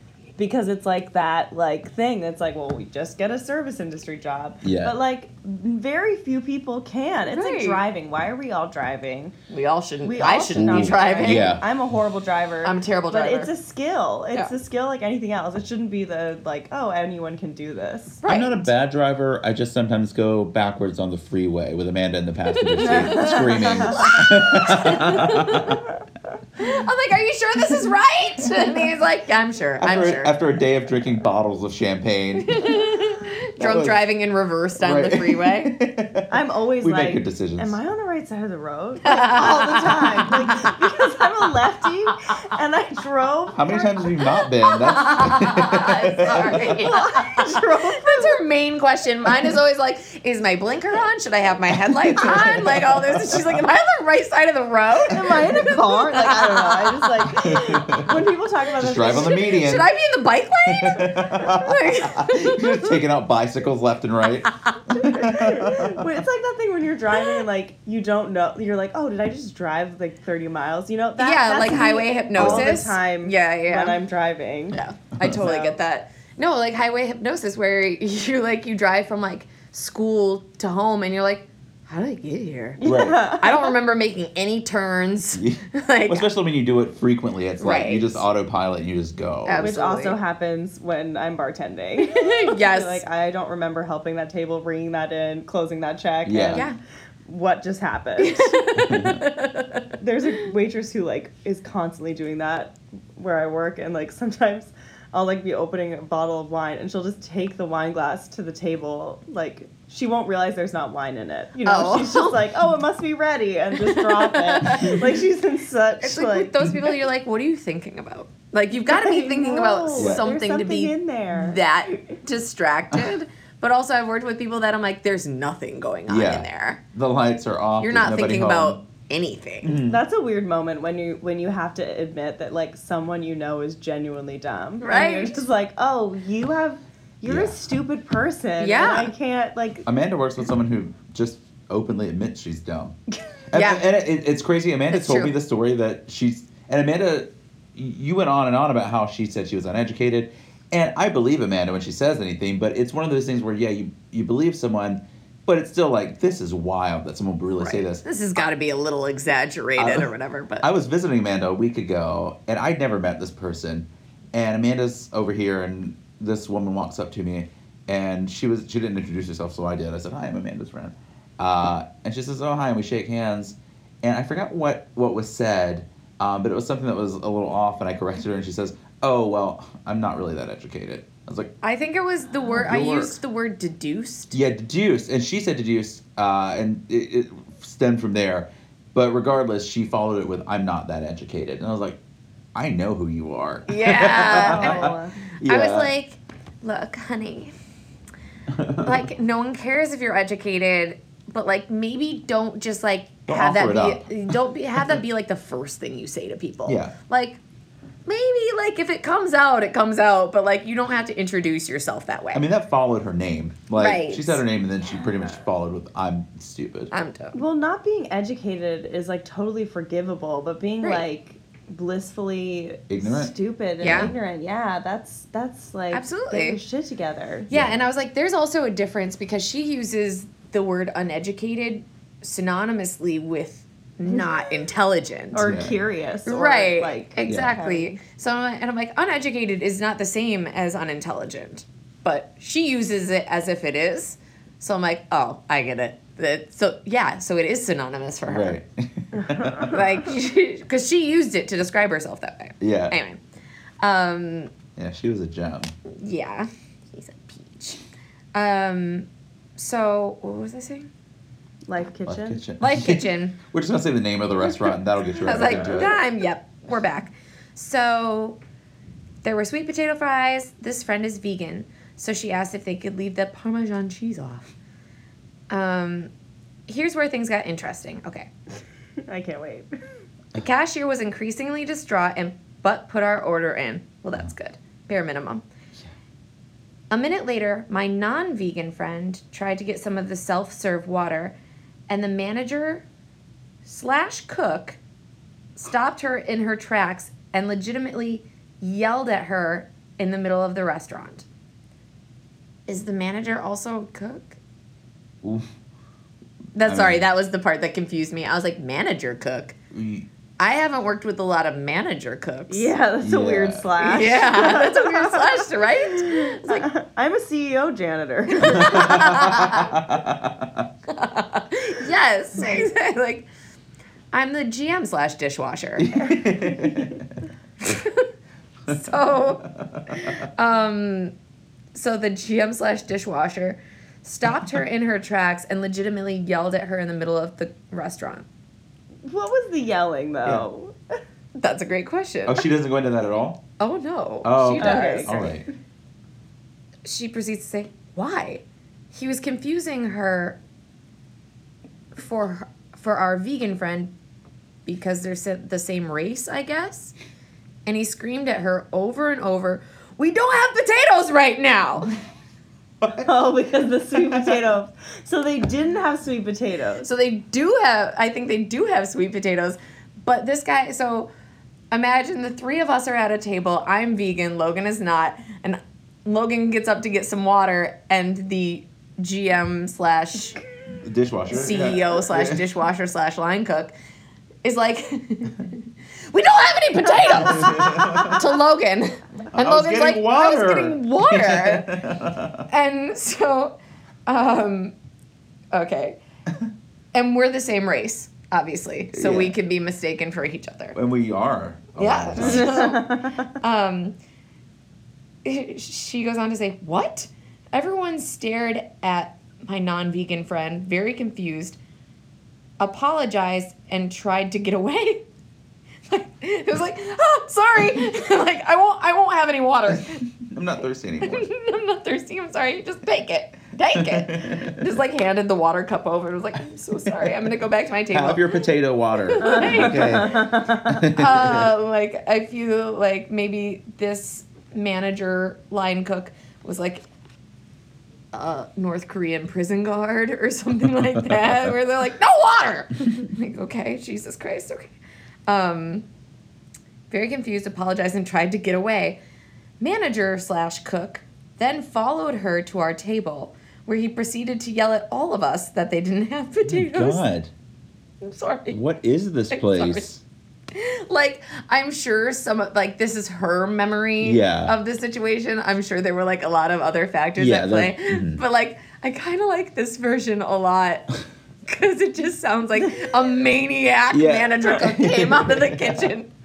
because it's like that like thing that's like, well, we just get a service industry job. Yeah. But like very few people can. It's Right. like driving. Why are we all driving? we all shouldn't. We I all shouldn't should be not driving. Yeah. I'm a horrible driver. I'm a terrible But driver. it's a skill. It's Yeah. a skill like anything else. It shouldn't be the like, oh, anyone can do this. Right. I'm not a bad driver. I just sometimes go backwards on the freeway with Amanda in the passenger (laughs) seat screaming. (laughs) I'm like, are you sure this is right? (laughs) And he's like, I'm sure. I'm After, sure. after a day of drinking bottles of champagne. (laughs) Drunk was- driving in reverse down the freeway. (laughs) I'm always We like, make good decisions. am I on the right side of the road? Like, all the time. Like, because I'm a lefty and I drove. How many times have you not been? That's Sorry. I drove That's her main question. Mine is always like, is my blinker on? Should I have my headlights on? Like all this. And she's like, am I on the right side of the road? Am I in a car? Like I don't know. I just like (laughs) when people talk about just this. drive on the median. Should I be in the bike lane? (laughs) Like, You're just taking out bicycles left and right. (laughs) Wait, it's like that thing when you're driving and like you don't know. You're like, oh, did I just drive like 30 miles? You know? That, Yeah, that's like me highway All the hypnosis. time. Yeah, yeah. When I'm driving. Yeah, I totally So- get that. No, like highway hypnosis, where you like you drive from like school to home, and you're like, how did I get here? Right. (laughs) I don't remember making any turns. (laughs) (laughs) Like, Well, especially when you do it frequently, it's like you just autopilot and you just go. Ab- Which also happens when I'm bartending. yes, like I don't remember helping that table, bringing that in, closing that check. Yeah. and yeah. What just happened? There's a waitress who like is constantly doing that where I work, and like sometimes I'll like be opening a bottle of wine, and she'll just take the wine glass to the table. Like she won't realize there's not wine in it. You know, Oh. she's just like, oh, it must be ready, and just drop it. (laughs) like she's in such It's like, like. with those people, you're like, what are you thinking about? Like you've got to be thinking know. about There's something, to be in there. that distracted. but also, I've worked with people that I'm like, there's nothing going on Yeah. in there. the lights are off. You're not thinking home. about anything. Mm. That's a weird moment when you when you have to admit that like someone you know is genuinely dumb. And Right. you're just like, oh, you have you're Yeah. a stupid person. Yeah. And I can't like Amanda works with someone who just openly admits she's dumb. (laughs) And, Yeah. and it, it's crazy. Amanda It's told true. me the story that she's and Amanda, you went on and on about how she said she was uneducated, and I believe Amanda when she says anything. But it's one of those things where yeah, you you believe someone, but it's still like this is wild that someone would really say this. This has got to be a little exaggerated I- or whatever, but I was visiting Amanda a week ago, and I'd never met this person. And Amanda's over here, and this woman walks up to me, and she was she didn't introduce herself, so I did. I said, "Hi, I'm Amanda's friend," uh, and she says, "Oh, hi," and we shake hands. And I forgot what what was said, um, but it was something that was a little off, and I corrected her, and she says, "Oh, well, I'm not really that educated." I was like, I think it was the word I work. used the word deduced. yeah, deduced, and she said deduced, uh, and it, it stemmed from there. But regardless, she followed it with "I'm not that educated," and I was like, "I know who you are." (laughs) Yeah. (laughs) Oh. I was like, look, honey, like no one cares if you're educated, but like maybe don't just like Don't have that it be (laughs) don't be have that be like the first thing you say to people. Yeah. Like maybe like if it comes out, it comes out, but like you don't have to introduce yourself that way. I mean, that followed her name. Like Right. she said her name, and then she pretty much followed with "I'm stupid." I'm dumb. Well, not being educated is like totally forgivable, but being Right. like blissfully Ignorant? stupid and Yeah. ignorant, yeah, that's that's like Absolutely. get your shit together. Yeah, and I was like, there's also a difference because she uses the word uneducated synonymously with not mm-hmm. intelligent. Or Yeah. curious, or, right Like exactly so and i'm like uneducated is not the same as unintelligent but she uses it as if it is so i'm like oh i get it that so yeah so it is synonymous for her Right. (laughs) like because she used it to describe herself that way yeah. anyway um Yeah, she was a gem. yeah he's a peach um so what was i saying Lyfe Lyfe kitchen. Kitchen. Lyfe (laughs) kitchen We're just gonna say the name of the restaurant, and that'll get you (laughs) I right was back like, into it. yeah, yep, we're back. So there were sweet potato fries. This friend is vegan, so she asked if they could leave the Parmesan cheese off. Um, here's where things got interesting. Okay. (laughs) I can't wait. The cashier was increasingly distraught and but put our order in. Well, that's good. Bare minimum. A minute later, my non vegan friend tried to get some of the self serve water, and the manager slash cook stopped her in her tracks and legitimately yelled at her in the middle of the restaurant. Is the manager also a cook? Oof. That's I sorry, mean- that was the part that confused me. I was like, manager cook? We- I haven't worked with a lot of manager cooks. Yeah, that's a weird slash. Yeah, (laughs) that's a weird slash, right? It's like, (laughs) I'm a CEO janitor. (laughs) yes, exactly. Like, I'm the GM slash dishwasher. so, um, so the GM slash dishwasher stopped her in her tracks and legitimately yelled at her in the middle of the restaurant. what was the yelling though? That's a great question. oh, she doesn't go into that at all. Oh no, Oh, she okay. does. All right. she proceeds to say, "Why?" He was confusing her for for our vegan friend because they're sa- the same race, I guess. And he screamed at her over and over, "We don't have potatoes right now." Oh, because the sweet (laughs) potatoes. So they didn't have sweet potatoes. So they do have, I think they do have sweet potatoes. But this guy, so imagine the three of us are at a table. I'm vegan, Logan is not. And Logan gets up to get some water, and the GM slash Dishwasher. CEO yeah. slash dishwasher slash line cook is like, (laughs) we don't have any potatoes (laughs) to Logan. And Logan's like, getting I was getting water. (laughs) and so, um, okay. And we're the same race, obviously. So we Yeah. can be mistaken for each other. And we are. a lot of times. Yeah. (laughs) Um, she goes on to say, What? Everyone stared at my non vegan friend, very confused, apologized, and tried to get away. (laughs) it was like, oh, sorry. (laughs) like, I won't, I won't have any water. (laughs) I'm not thirsty anymore. I'm not thirsty. I'm sorry. Just take it. Take it. Just like handed the water cup over and was like, I'm so sorry. I'm gonna go back to my table. Have your potato water. okay. uh, like I feel like maybe this manager line cook was like a North Korean prison guard or something like that, where they're like, no water. like, okay, Jesus Christ, okay. Um, very confused, apologized, and tried to get away. Manager slash cook then followed her to our table, where he proceeded to yell at all of us that they didn't have potatoes. God, (laughs) I'm sorry. what is this I'm place? like I'm sure some of like this is her memory Yeah. of the situation. I'm sure there were like a lot of other factors Yeah, at play, mhm. but like I kind of like this version a lot (laughs) (laughs) because it just sounds like a maniac Yeah. manager (laughs) came out of the kitchen. (laughs)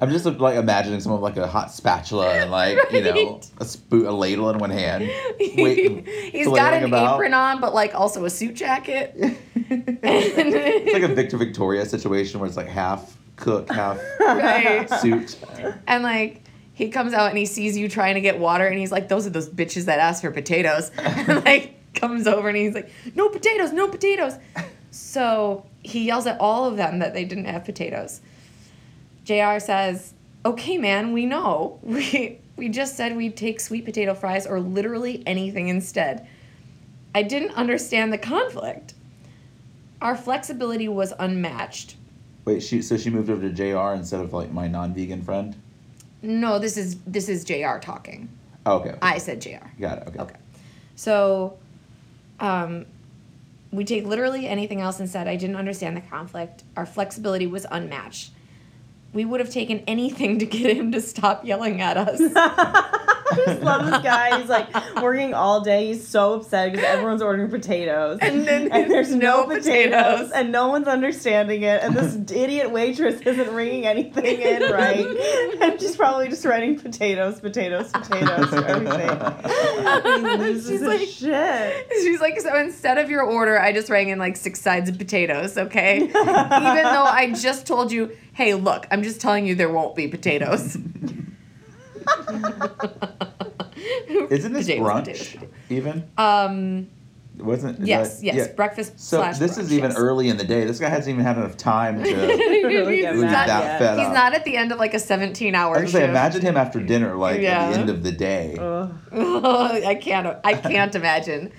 I'm just like imagining someone with like a hot spatula and like you know a spoon, a ladle in one hand. Wait, He's got an about. apron on, but like also a suit jacket. It's like a Victor Victoria situation where it's like half cook, half right. suit. And like he comes out and he sees you trying to get water and he's like, Those are those bitches that ask for potatoes. and like comes over and he's like, No potatoes, no potatoes. So he yells at all of them that they didn't have potatoes. JR says, Okay, man, we know. (laughs) We we just said we'd take sweet potato fries or literally anything instead. I didn't understand the conflict. Our flexibility was unmatched. Wait, she so she moved over to JR instead of like my non-vegan friend. No, this is this is JR talking. Oh, okay, okay. I said JR. got it. Okay. Okay. So, um, we take literally anything else and said, I didn't understand the conflict. Our flexibility was unmatched. We would have taken anything to get him to stop yelling at us. (laughs) I just love this guy. He's like working all day. He's so upset because everyone's ordering potatoes. And then and there's no, no potatoes, potatoes. and no one's understanding it and this (laughs) idiot waitress isn't ringing anything in right and she's probably just writing potatoes potatoes potatoes for everything (laughs) She's like- shit She's like, so instead of your order, I just rang in like six sides of potatoes, okay? Even though I just told you, hey, look, I'm just telling you there won't be potatoes. (laughs) (laughs) Isn't this Potatoes, brunch potatoes, potatoes. even? Um, Wasn't is yes, that- yes, yeah. breakfast. So slash this brunch, is even yes. early in the day. This guy hasn't even had enough time to (laughs) (laughs) Really he's, get be not, yet. that fed he's up. not at the end of like a 17 I hour was gonna shift. say, imagine him after dinner, like Yeah. at the end of the day. Ugh. (laughs) I can't. I can't imagine.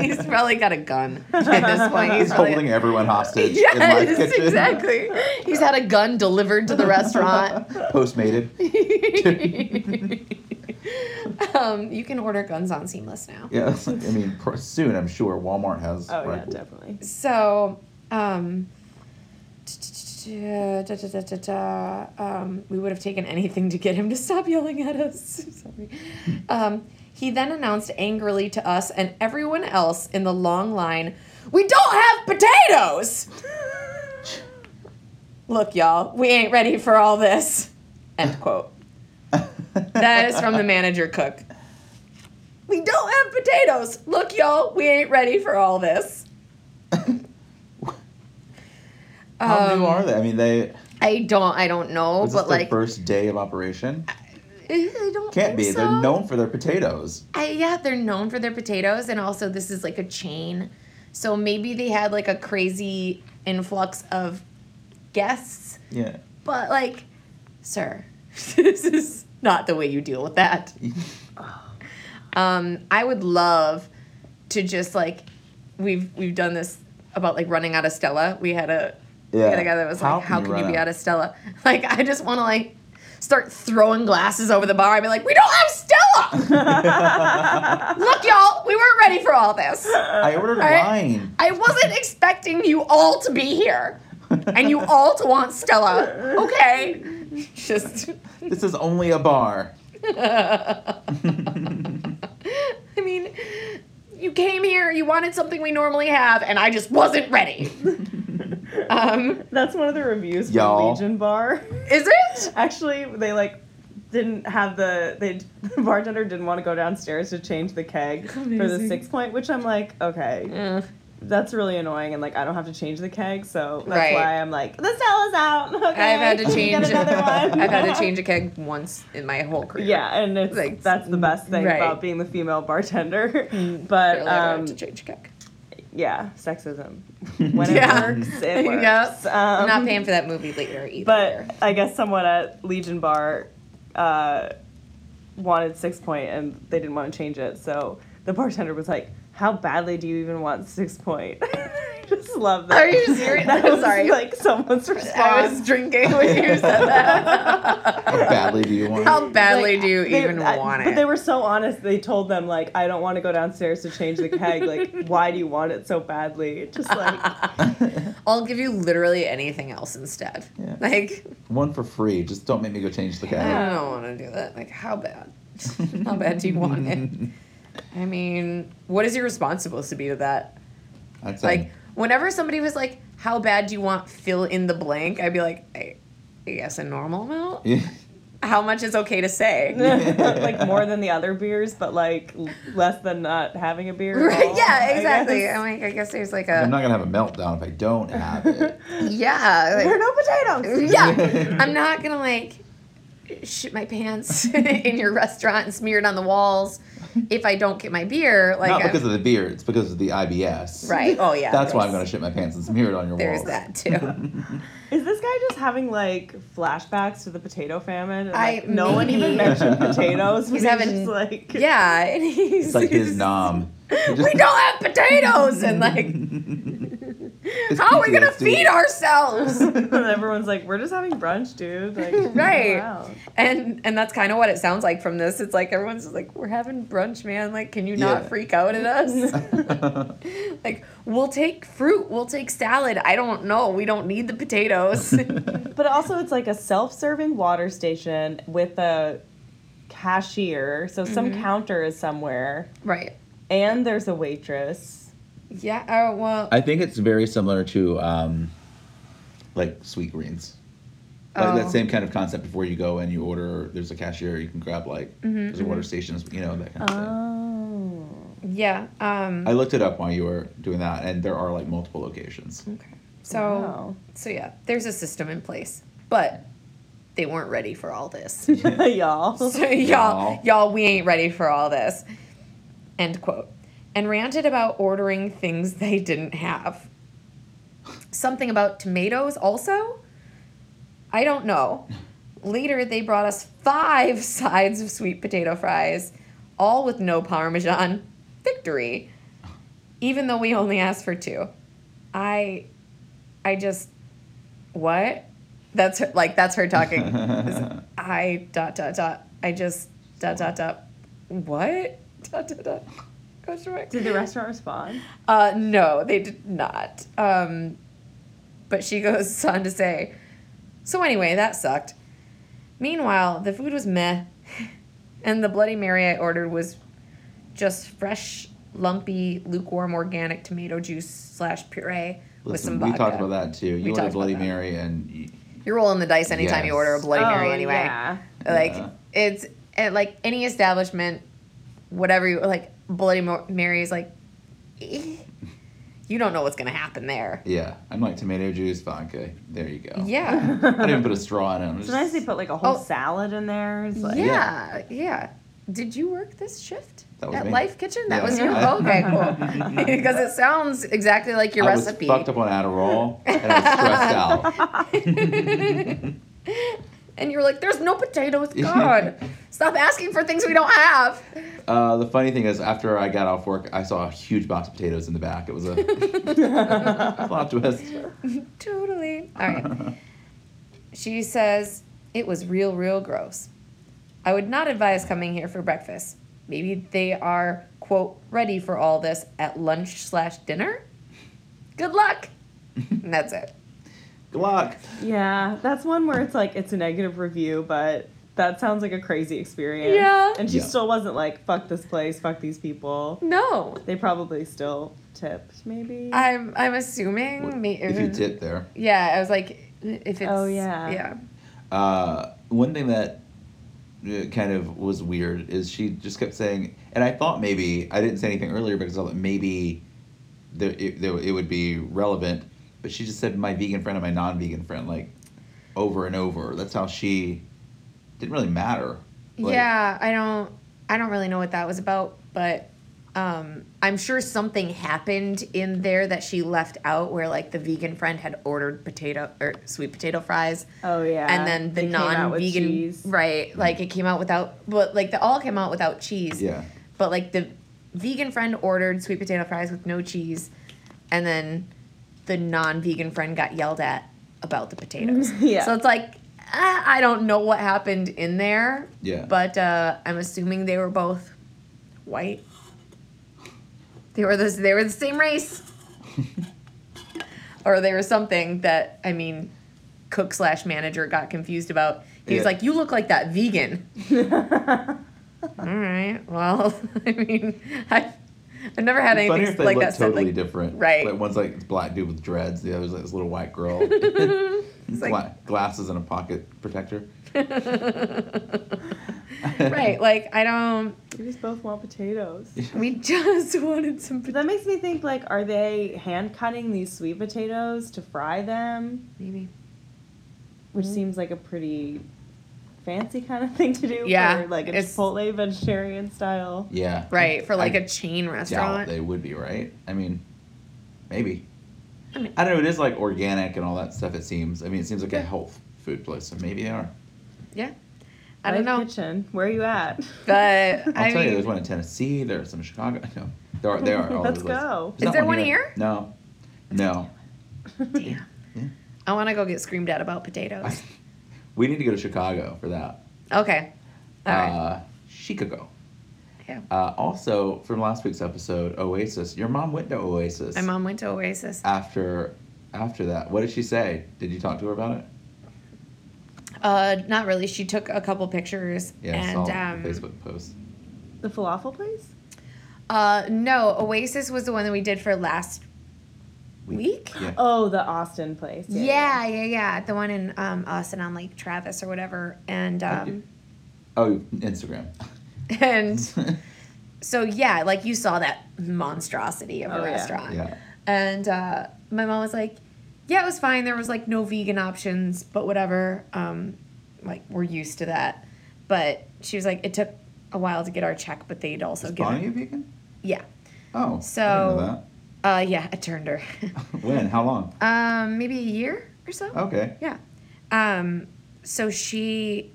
He's probably got a gun at this point. He's, He's probably- holding everyone hostage in my Yes, kitchen. exactly. He's had a gun delivered to the restaurant. Postmated. (laughs) um, you can order guns on Seamless now. Yeah, (laughs) I mean, soon I'm sure Walmart has. oh yeah definitely So, um, da, da, da, da, da, um, we would have taken anything to get him to stop yelling at us. (laughs) Sorry. Um, he then announced angrily to us and everyone else in the long line, "We don't have potatoes." Look, y'all, we ain't ready for all this. End quote. That is from the manager cook. We don't have potatoes. Look, y'all, we ain't ready for all this. (laughs) How Um, new are they? I mean, they. I don't. I don't know, Was this but their like, first day of operation? I don't Can't be. So. They're known for their potatoes. I, yeah, they're known for their potatoes, and also this is like a chain, so maybe they had like a crazy influx of guests. Yeah. But like, sir, (laughs) this is not the way you deal with that. Um, I would love to just like we've we've done this about like running out of Stella. We had a we had Yeah. a guy that was How like, "How can you can you be out? out of Stella?" (laughs) Like I just want to like start throwing glasses over the bar. I'd be like, "We don't have Stella. (laughs) Look, y'all, we weren't ready for all this. I ordered wine. I wasn't expecting you all to be here." And you all to want Stella, (laughs) okay? (laughs) Just This is only a bar. (laughs) (laughs) I mean, you came here, you wanted something we normally have, and I just wasn't ready. um, That's one of the reviews from Y'all. Legion Bar. is it? Actually, they like didn't have the they the bartender didn't want to go downstairs to change the keg for the Amazing. Sixpoint, which I'm like, okay, Mm. That's really annoying, and like I don't have to change the keg, so that's Right. why I'm like, the is out. (laughs) Okay, I've had to (laughs) change. Another (laughs) one. I've had to change a keg once in my whole career. Yeah, and it's Like, that's the best thing right. about being the female bartender. But ever um, to change a keg. yeah, sexism. When it Yeah. works, it works. Yep. I'm Um, not paying for that movie later either. But I guess someone at Legion Bar uh, wanted Sixpoint and they didn't want to change it. So the bartender was like, How badly do you even want Sixpoint? (laughs) I just love that. Are you serious? That I'm was sorry. like someone's response. I was drinking when you said that. How badly do you want it? How badly Like, do you they- even I- want it? But they were so honest. They told them like, I don't want to go downstairs to change the keg. Like, (laughs) why do you want it so badly? Just like, (laughs) I'll give you literally anything else instead. Yeah. Like, One for free. Just don't make me go change the keg. I don't want to do that. Like, how bad? how bad do you want it? I mean, what is your response supposed to be to that? I'd say Like, whenever somebody was like, "How bad do you want fill in the blank?" I'd be like, I, I guess a normal amount. Yeah. How much is okay to say? (laughs) like more than the other beers, but like less than not having a beer. at Right? all, Yeah, exactly. I'm like, I guess there's like a. I'm not gonna have a meltdown if I don't have it. (laughs) yeah, There are no potatoes. yeah. (laughs) I'm not gonna like shit my pants in your restaurant and smear it on the walls if I don't get my beer. Like, Not I'm- because of the beer, it's because of the IBS. right? Oh yeah, That's why I'm gonna shit my pants and smear it on your wall. There's walls. that (laughs) too. Is this guy just having like flashbacks to the potato famine? And, I- like, no one even mentioned potatoes. He's but having- just like yeah, and he's It's like his nom. (laughs) we don't have potatoes and like (laughs) His how are we gonna PTSD. feed ourselves (laughs) and everyone's like, we're just having brunch, dude. Like, (laughs) Right. wow. and and that's kind of what it sounds like from this it's like everyone's just like we're having brunch man like can you not Yeah. freak out at us (laughs) like we'll take fruit we'll take salad i don't know we don't need the potatoes But also, it's like a self-serving water station with a cashier. So some Mm-hmm. counter is somewhere, right and there's a waitress. Yeah oh well I think it's very similar to um, like Sweetgreens. Like Oh. that same kind of concept before you go and you order there's a cashier you can grab like Mm-hmm, there's a water stations, you know, that kind of thing. Oh. yeah um I looked it up while you were doing that and there are like multiple locations. okay so Wow. so yeah there's a system in place but they weren't ready for all this (laughs) Y'all. (laughs) So y'all, Y'all. y'all, we ain't ready for all this. End quote. And ranted about ordering things they didn't have. Something about tomatoes also? I don't know. Later, they brought us five (laughs) sides of sweet potato fries, all with no Parmesan. Victory. Even though we only asked for two. I, I just, what? That's her, like, that's her talking. (laughs) I dot dot dot. I just dot dot dot. What? (laughs) Dot dot dot. Question mark. Did the restaurant respond? Uh, no, they did not. Um, but she goes (laughs) on to say, so anyway, that sucked. Meanwhile, the food was meh, (laughs) and the Bloody Mary I ordered was just fresh, lumpy, lukewarm organic tomato juice slash puree with Listen, some we talked about that too. You talked order Bloody. Mary and you, You're rolling the dice anytime you order a Bloody Mary Oh, anyway. Yeah. Like Yeah. it's at like any establishment, whatever you like, Bloody Mary is like, eh, you don't know what's gonna happen there. yeah, I'm like tomato juice, vodka. There you go. Yeah, I didn't even put a straw in it. I'm just- they put like a whole Oh. salad in there. It's like, yeah, yeah. Did you work this shift That was at me. Lyfe Kitchen? That Yeah. was you. I- (laughs) okay, cool. (laughs) because it sounds exactly like your I recipe. I was fucked up on Adderall and I was stressed (laughs) out. and you were like, "There's no potatoes, God." Stop asking for things we don't have. Uh, the funny thing is, after I got off work, I saw a huge box of potatoes in the back. It was a (laughs) plot twist. (laughs) Totally. All right. She says, it was real, real gross. I would not advise coming here for breakfast. Maybe they are, quote, ready for all this at lunch slash dinner? Good luck. (laughs) and that's it. Good luck. Yeah, that's one where it's like it's a negative review, but that sounds like a crazy experience. Yeah. And she Yeah. still wasn't like, fuck this place, fuck these people. No. They probably still tipped, maybe. I'm I'm assuming. may- If you tip there. Yeah, I was like, if it's. Oh, yeah. Yeah. Uh, one thing that uh, kind of was weird is she just kept saying, and I thought maybe I didn't say anything earlier because I thought maybe there, it, there, it would be relevant, but she just said my vegan friend and my non-vegan friend like over and over. That's how she didn't really matter. Like, yeah, I don't I don't really know what that was about, but um, I'm sure something happened in there that she left out where like the vegan friend had ordered potato or sweet potato fries oh, yeah. and then the They came out with non-vegan right like it came out without but like they all came out without cheese Yeah. but like the vegan friend ordered sweet potato fries with no cheese and then the non-vegan friend got yelled at about the potatoes (laughs) Yeah. so it's like i don't know what happened in there Yeah. but uh, i'm assuming they were both white they were the, they were the same race (laughs) or they were something that i mean cook slash manager got confused about he was Yeah. like you look like that vegan (laughs) all right. Well, (laughs) I mean, I, I've never had It's funny anything if they like look that said. totally Like, different. Right. Like one's like this black dude with dreads, the other's like this little white girl. (laughs) like- Gla- glasses and a pocket protector. (laughs) right. Like, I don't. We just both want potatoes. (laughs) We just wanted some. But that makes me think like, are they hand cutting these sweet potatoes to fry them? Maybe. Which mm-hmm. seems like a pretty fancy kind of thing to do Yeah, for like a it's- Chipotle vegetarian style. Yeah. Right for like I a chain doubt restaurant. they would be right. I mean, maybe. I mean- I don't know. It is like organic and all that stuff. It seems. I mean, it seems like a health food place, so maybe they are. Yeah. I don't know, Kitchen, where are you at? but (laughs) I'll I tell you, there's one in Tennessee. There's some in Chicago. (laughs) No, there are. They are. All Let's over the place. go. Is there one here? No. No. damn. (laughs) Yeah. I want to go get screamed at about potatoes. We need to go to Chicago for that. Okay. All right. Uh, Chicago. Yeah. Uh, also, from last week's episode, Oasis. Your mom went to Oasis. My mom went to Oasis. After, after that, what did she say? Did you talk to her about it? Uh, not really. She took a couple pictures Yeah, and saw um, the Facebook post. The falafel place? Uh, no, Oasis was the one that we did for last week. Yeah. Oh, the Austin place. Yeah, yeah, yeah. The one in um, Austin on Lake Travis or whatever. And um, Oh, Instagram. (laughs) and (laughs) so yeah, like you saw that monstrosity of a Oh, yeah. restaurant. yeah. And uh, my mom was like, "Yeah, it was fine. There was like no vegan options, but whatever. Um, like we're used to that." But she was like, "It took a while to get our check, but they'd also Is given Bonnie a vegan? yeah." Oh. So- Uh, yeah, I turned her. I didn't know that. when? How long? um, maybe a year or so. Okay. Yeah. Um, so she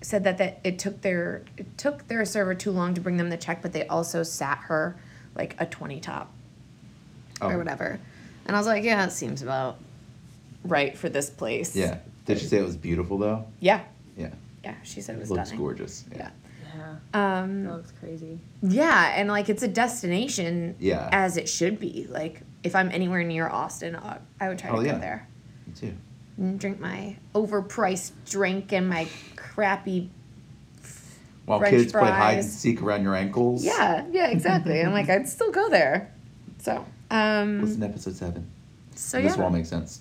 said that, that it took their it took their server too long to bring them the check, but they also sat her like a twenty top Oh. or whatever. And I was like, yeah, it seems about right for this place. Yeah. Did she say it was beautiful though? Yeah. Yeah. Yeah. She said it It was looks stunning. gorgeous. Yeah. Yeah. That Um, looks crazy. yeah, and like it's a destination Yeah. as it should be. Like if I'm anywhere near Austin, I I would try Oh, to go yeah. there. Me too. And drink my overpriced drink and my crappy While French kids play hide and fries. seek around your ankles. Yeah, yeah, exactly. I'm like, I'd still go there. So, um, Listen to episode seven. so yeah. this yeah, all makes sense.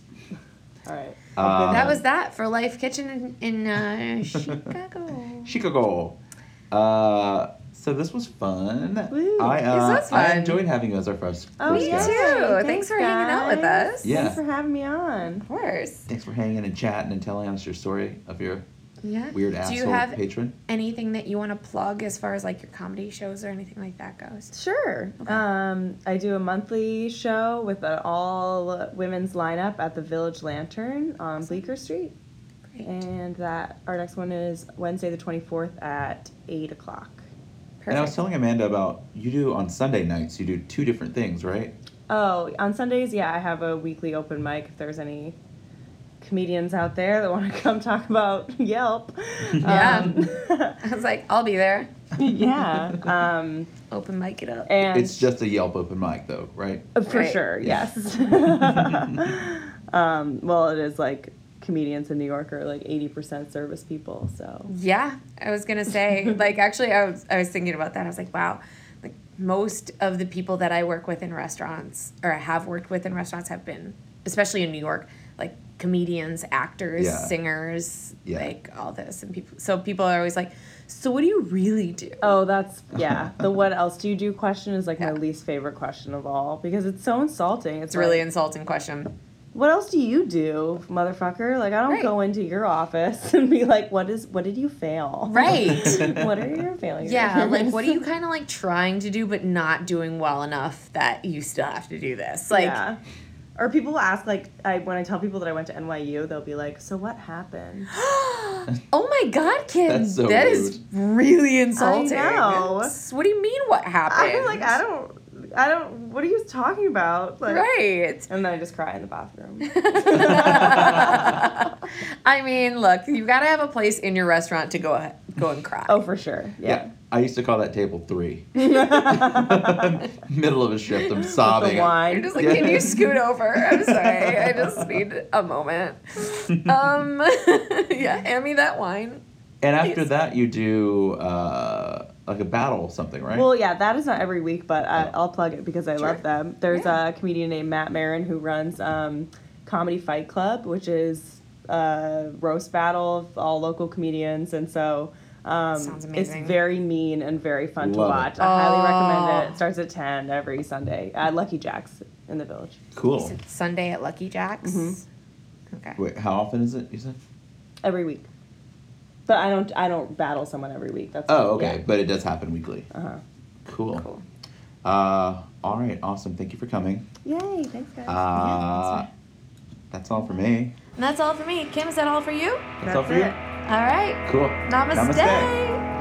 All right. Uh, that was that for Lyfe Kitchen in, in uh, (laughs) Chicago. Chicago. Uh, so this was fun. Woo. I uh, This was I enjoyed having you as our first. Oh, first Me yeah. guest. too. Thanks for hanging out with us. Yeah. Thanks for having me on. Of course. Thanks for hanging and chatting and telling us your story of your Yeah. weird Do asshole you have patron. anything that you want to plug as far as like your comedy shows or anything like that goes? Sure. Um, I do a monthly show with an all women's lineup at the Village Lantern on Bleecker Street. And that our next one is Wednesday the 24th at 8 o'clock. Perfect. And I was telling Amanda about you do on Sunday nights. You do two different things, right? Oh, on Sundays, yeah, I have a weekly open mic if there's any comedians out there that want to (laughs) come talk about Yelp. (laughs) Yeah. Um, (laughs) I was like, I'll be there. yeah. Um, Open mic it up. and It's just a Yelp open mic, though, right? Uh, For Right. sure, yes. um, well, it is like comedians in New York are like 80% service people, so. Yeah, I was gonna say, (laughs) like, actually, I was I was thinking about that. I was like, wow, like most of the people that I work with in restaurants or I have worked with in restaurants have been, especially in New York, like comedians, actors, Yeah. singers, Yeah. like all this, and people. So people are always like, so what do you really do? Oh, that's, yeah. (laughs) The what else do you do question is like Yeah. my least favorite question of all because it's so insulting. It's, It's a really insulting question. What else do you do, motherfucker? Like, I don't Right. go into your office (laughs) and be like, what is, what did you fail? Right. (laughs) what are your failures? Yeah, like what are you kind of like trying to do but not doing well enough that you still have to do this? Like, yeah. Or people will ask like I when I tell people that I went to NYU, they'll be like, "So what happened?" (gasps) oh my god, kid, That's so that is really insulting. know. S- What do you mean? What happened? I'm like, I don't, I don't. What are you talking about? Like, Right. And then I just cry in the bathroom. (laughs) (laughs) I mean, look, you gotta have a place in your restaurant to go ahead, go and cry. oh, for sure. Yeah. I used to call that table three. (laughs) Middle of a shift, I'm sobbing. The sobbing. You're just like, can you scoot over? I'm sorry, I just need a moment. Um, yeah, hand me that wine. And after Please. that, you do uh, like a battle or something, right? Well, yeah, that is not every week, but I, Oh. I'll plug it because I Sure. love them. There's Yeah. a comedian named Matt Marin who runs um, Comedy Fight Club, which is a roast battle of all local comedians, and so. Um, It's very mean and very fun to Love it. watch. I highly recommend Oh. it. It starts at 10 every Sunday at Lucky Jack's in the village. cool. Is it Sunday at Lucky Jack's? Mhm. Okay. Wait, how often is it? You said? Every week. But I don't I don't battle someone every week. That's Oh, okay, but it does happen weekly. Uh-huh. Cool. Cool. Uh, all right, awesome. Thank you for coming. Yay, thanks guys. Uh, that's all for me. And that's all for me. Kim, is that all for you? That's, all That's for you. All right. Cool. Namaste. Namaste.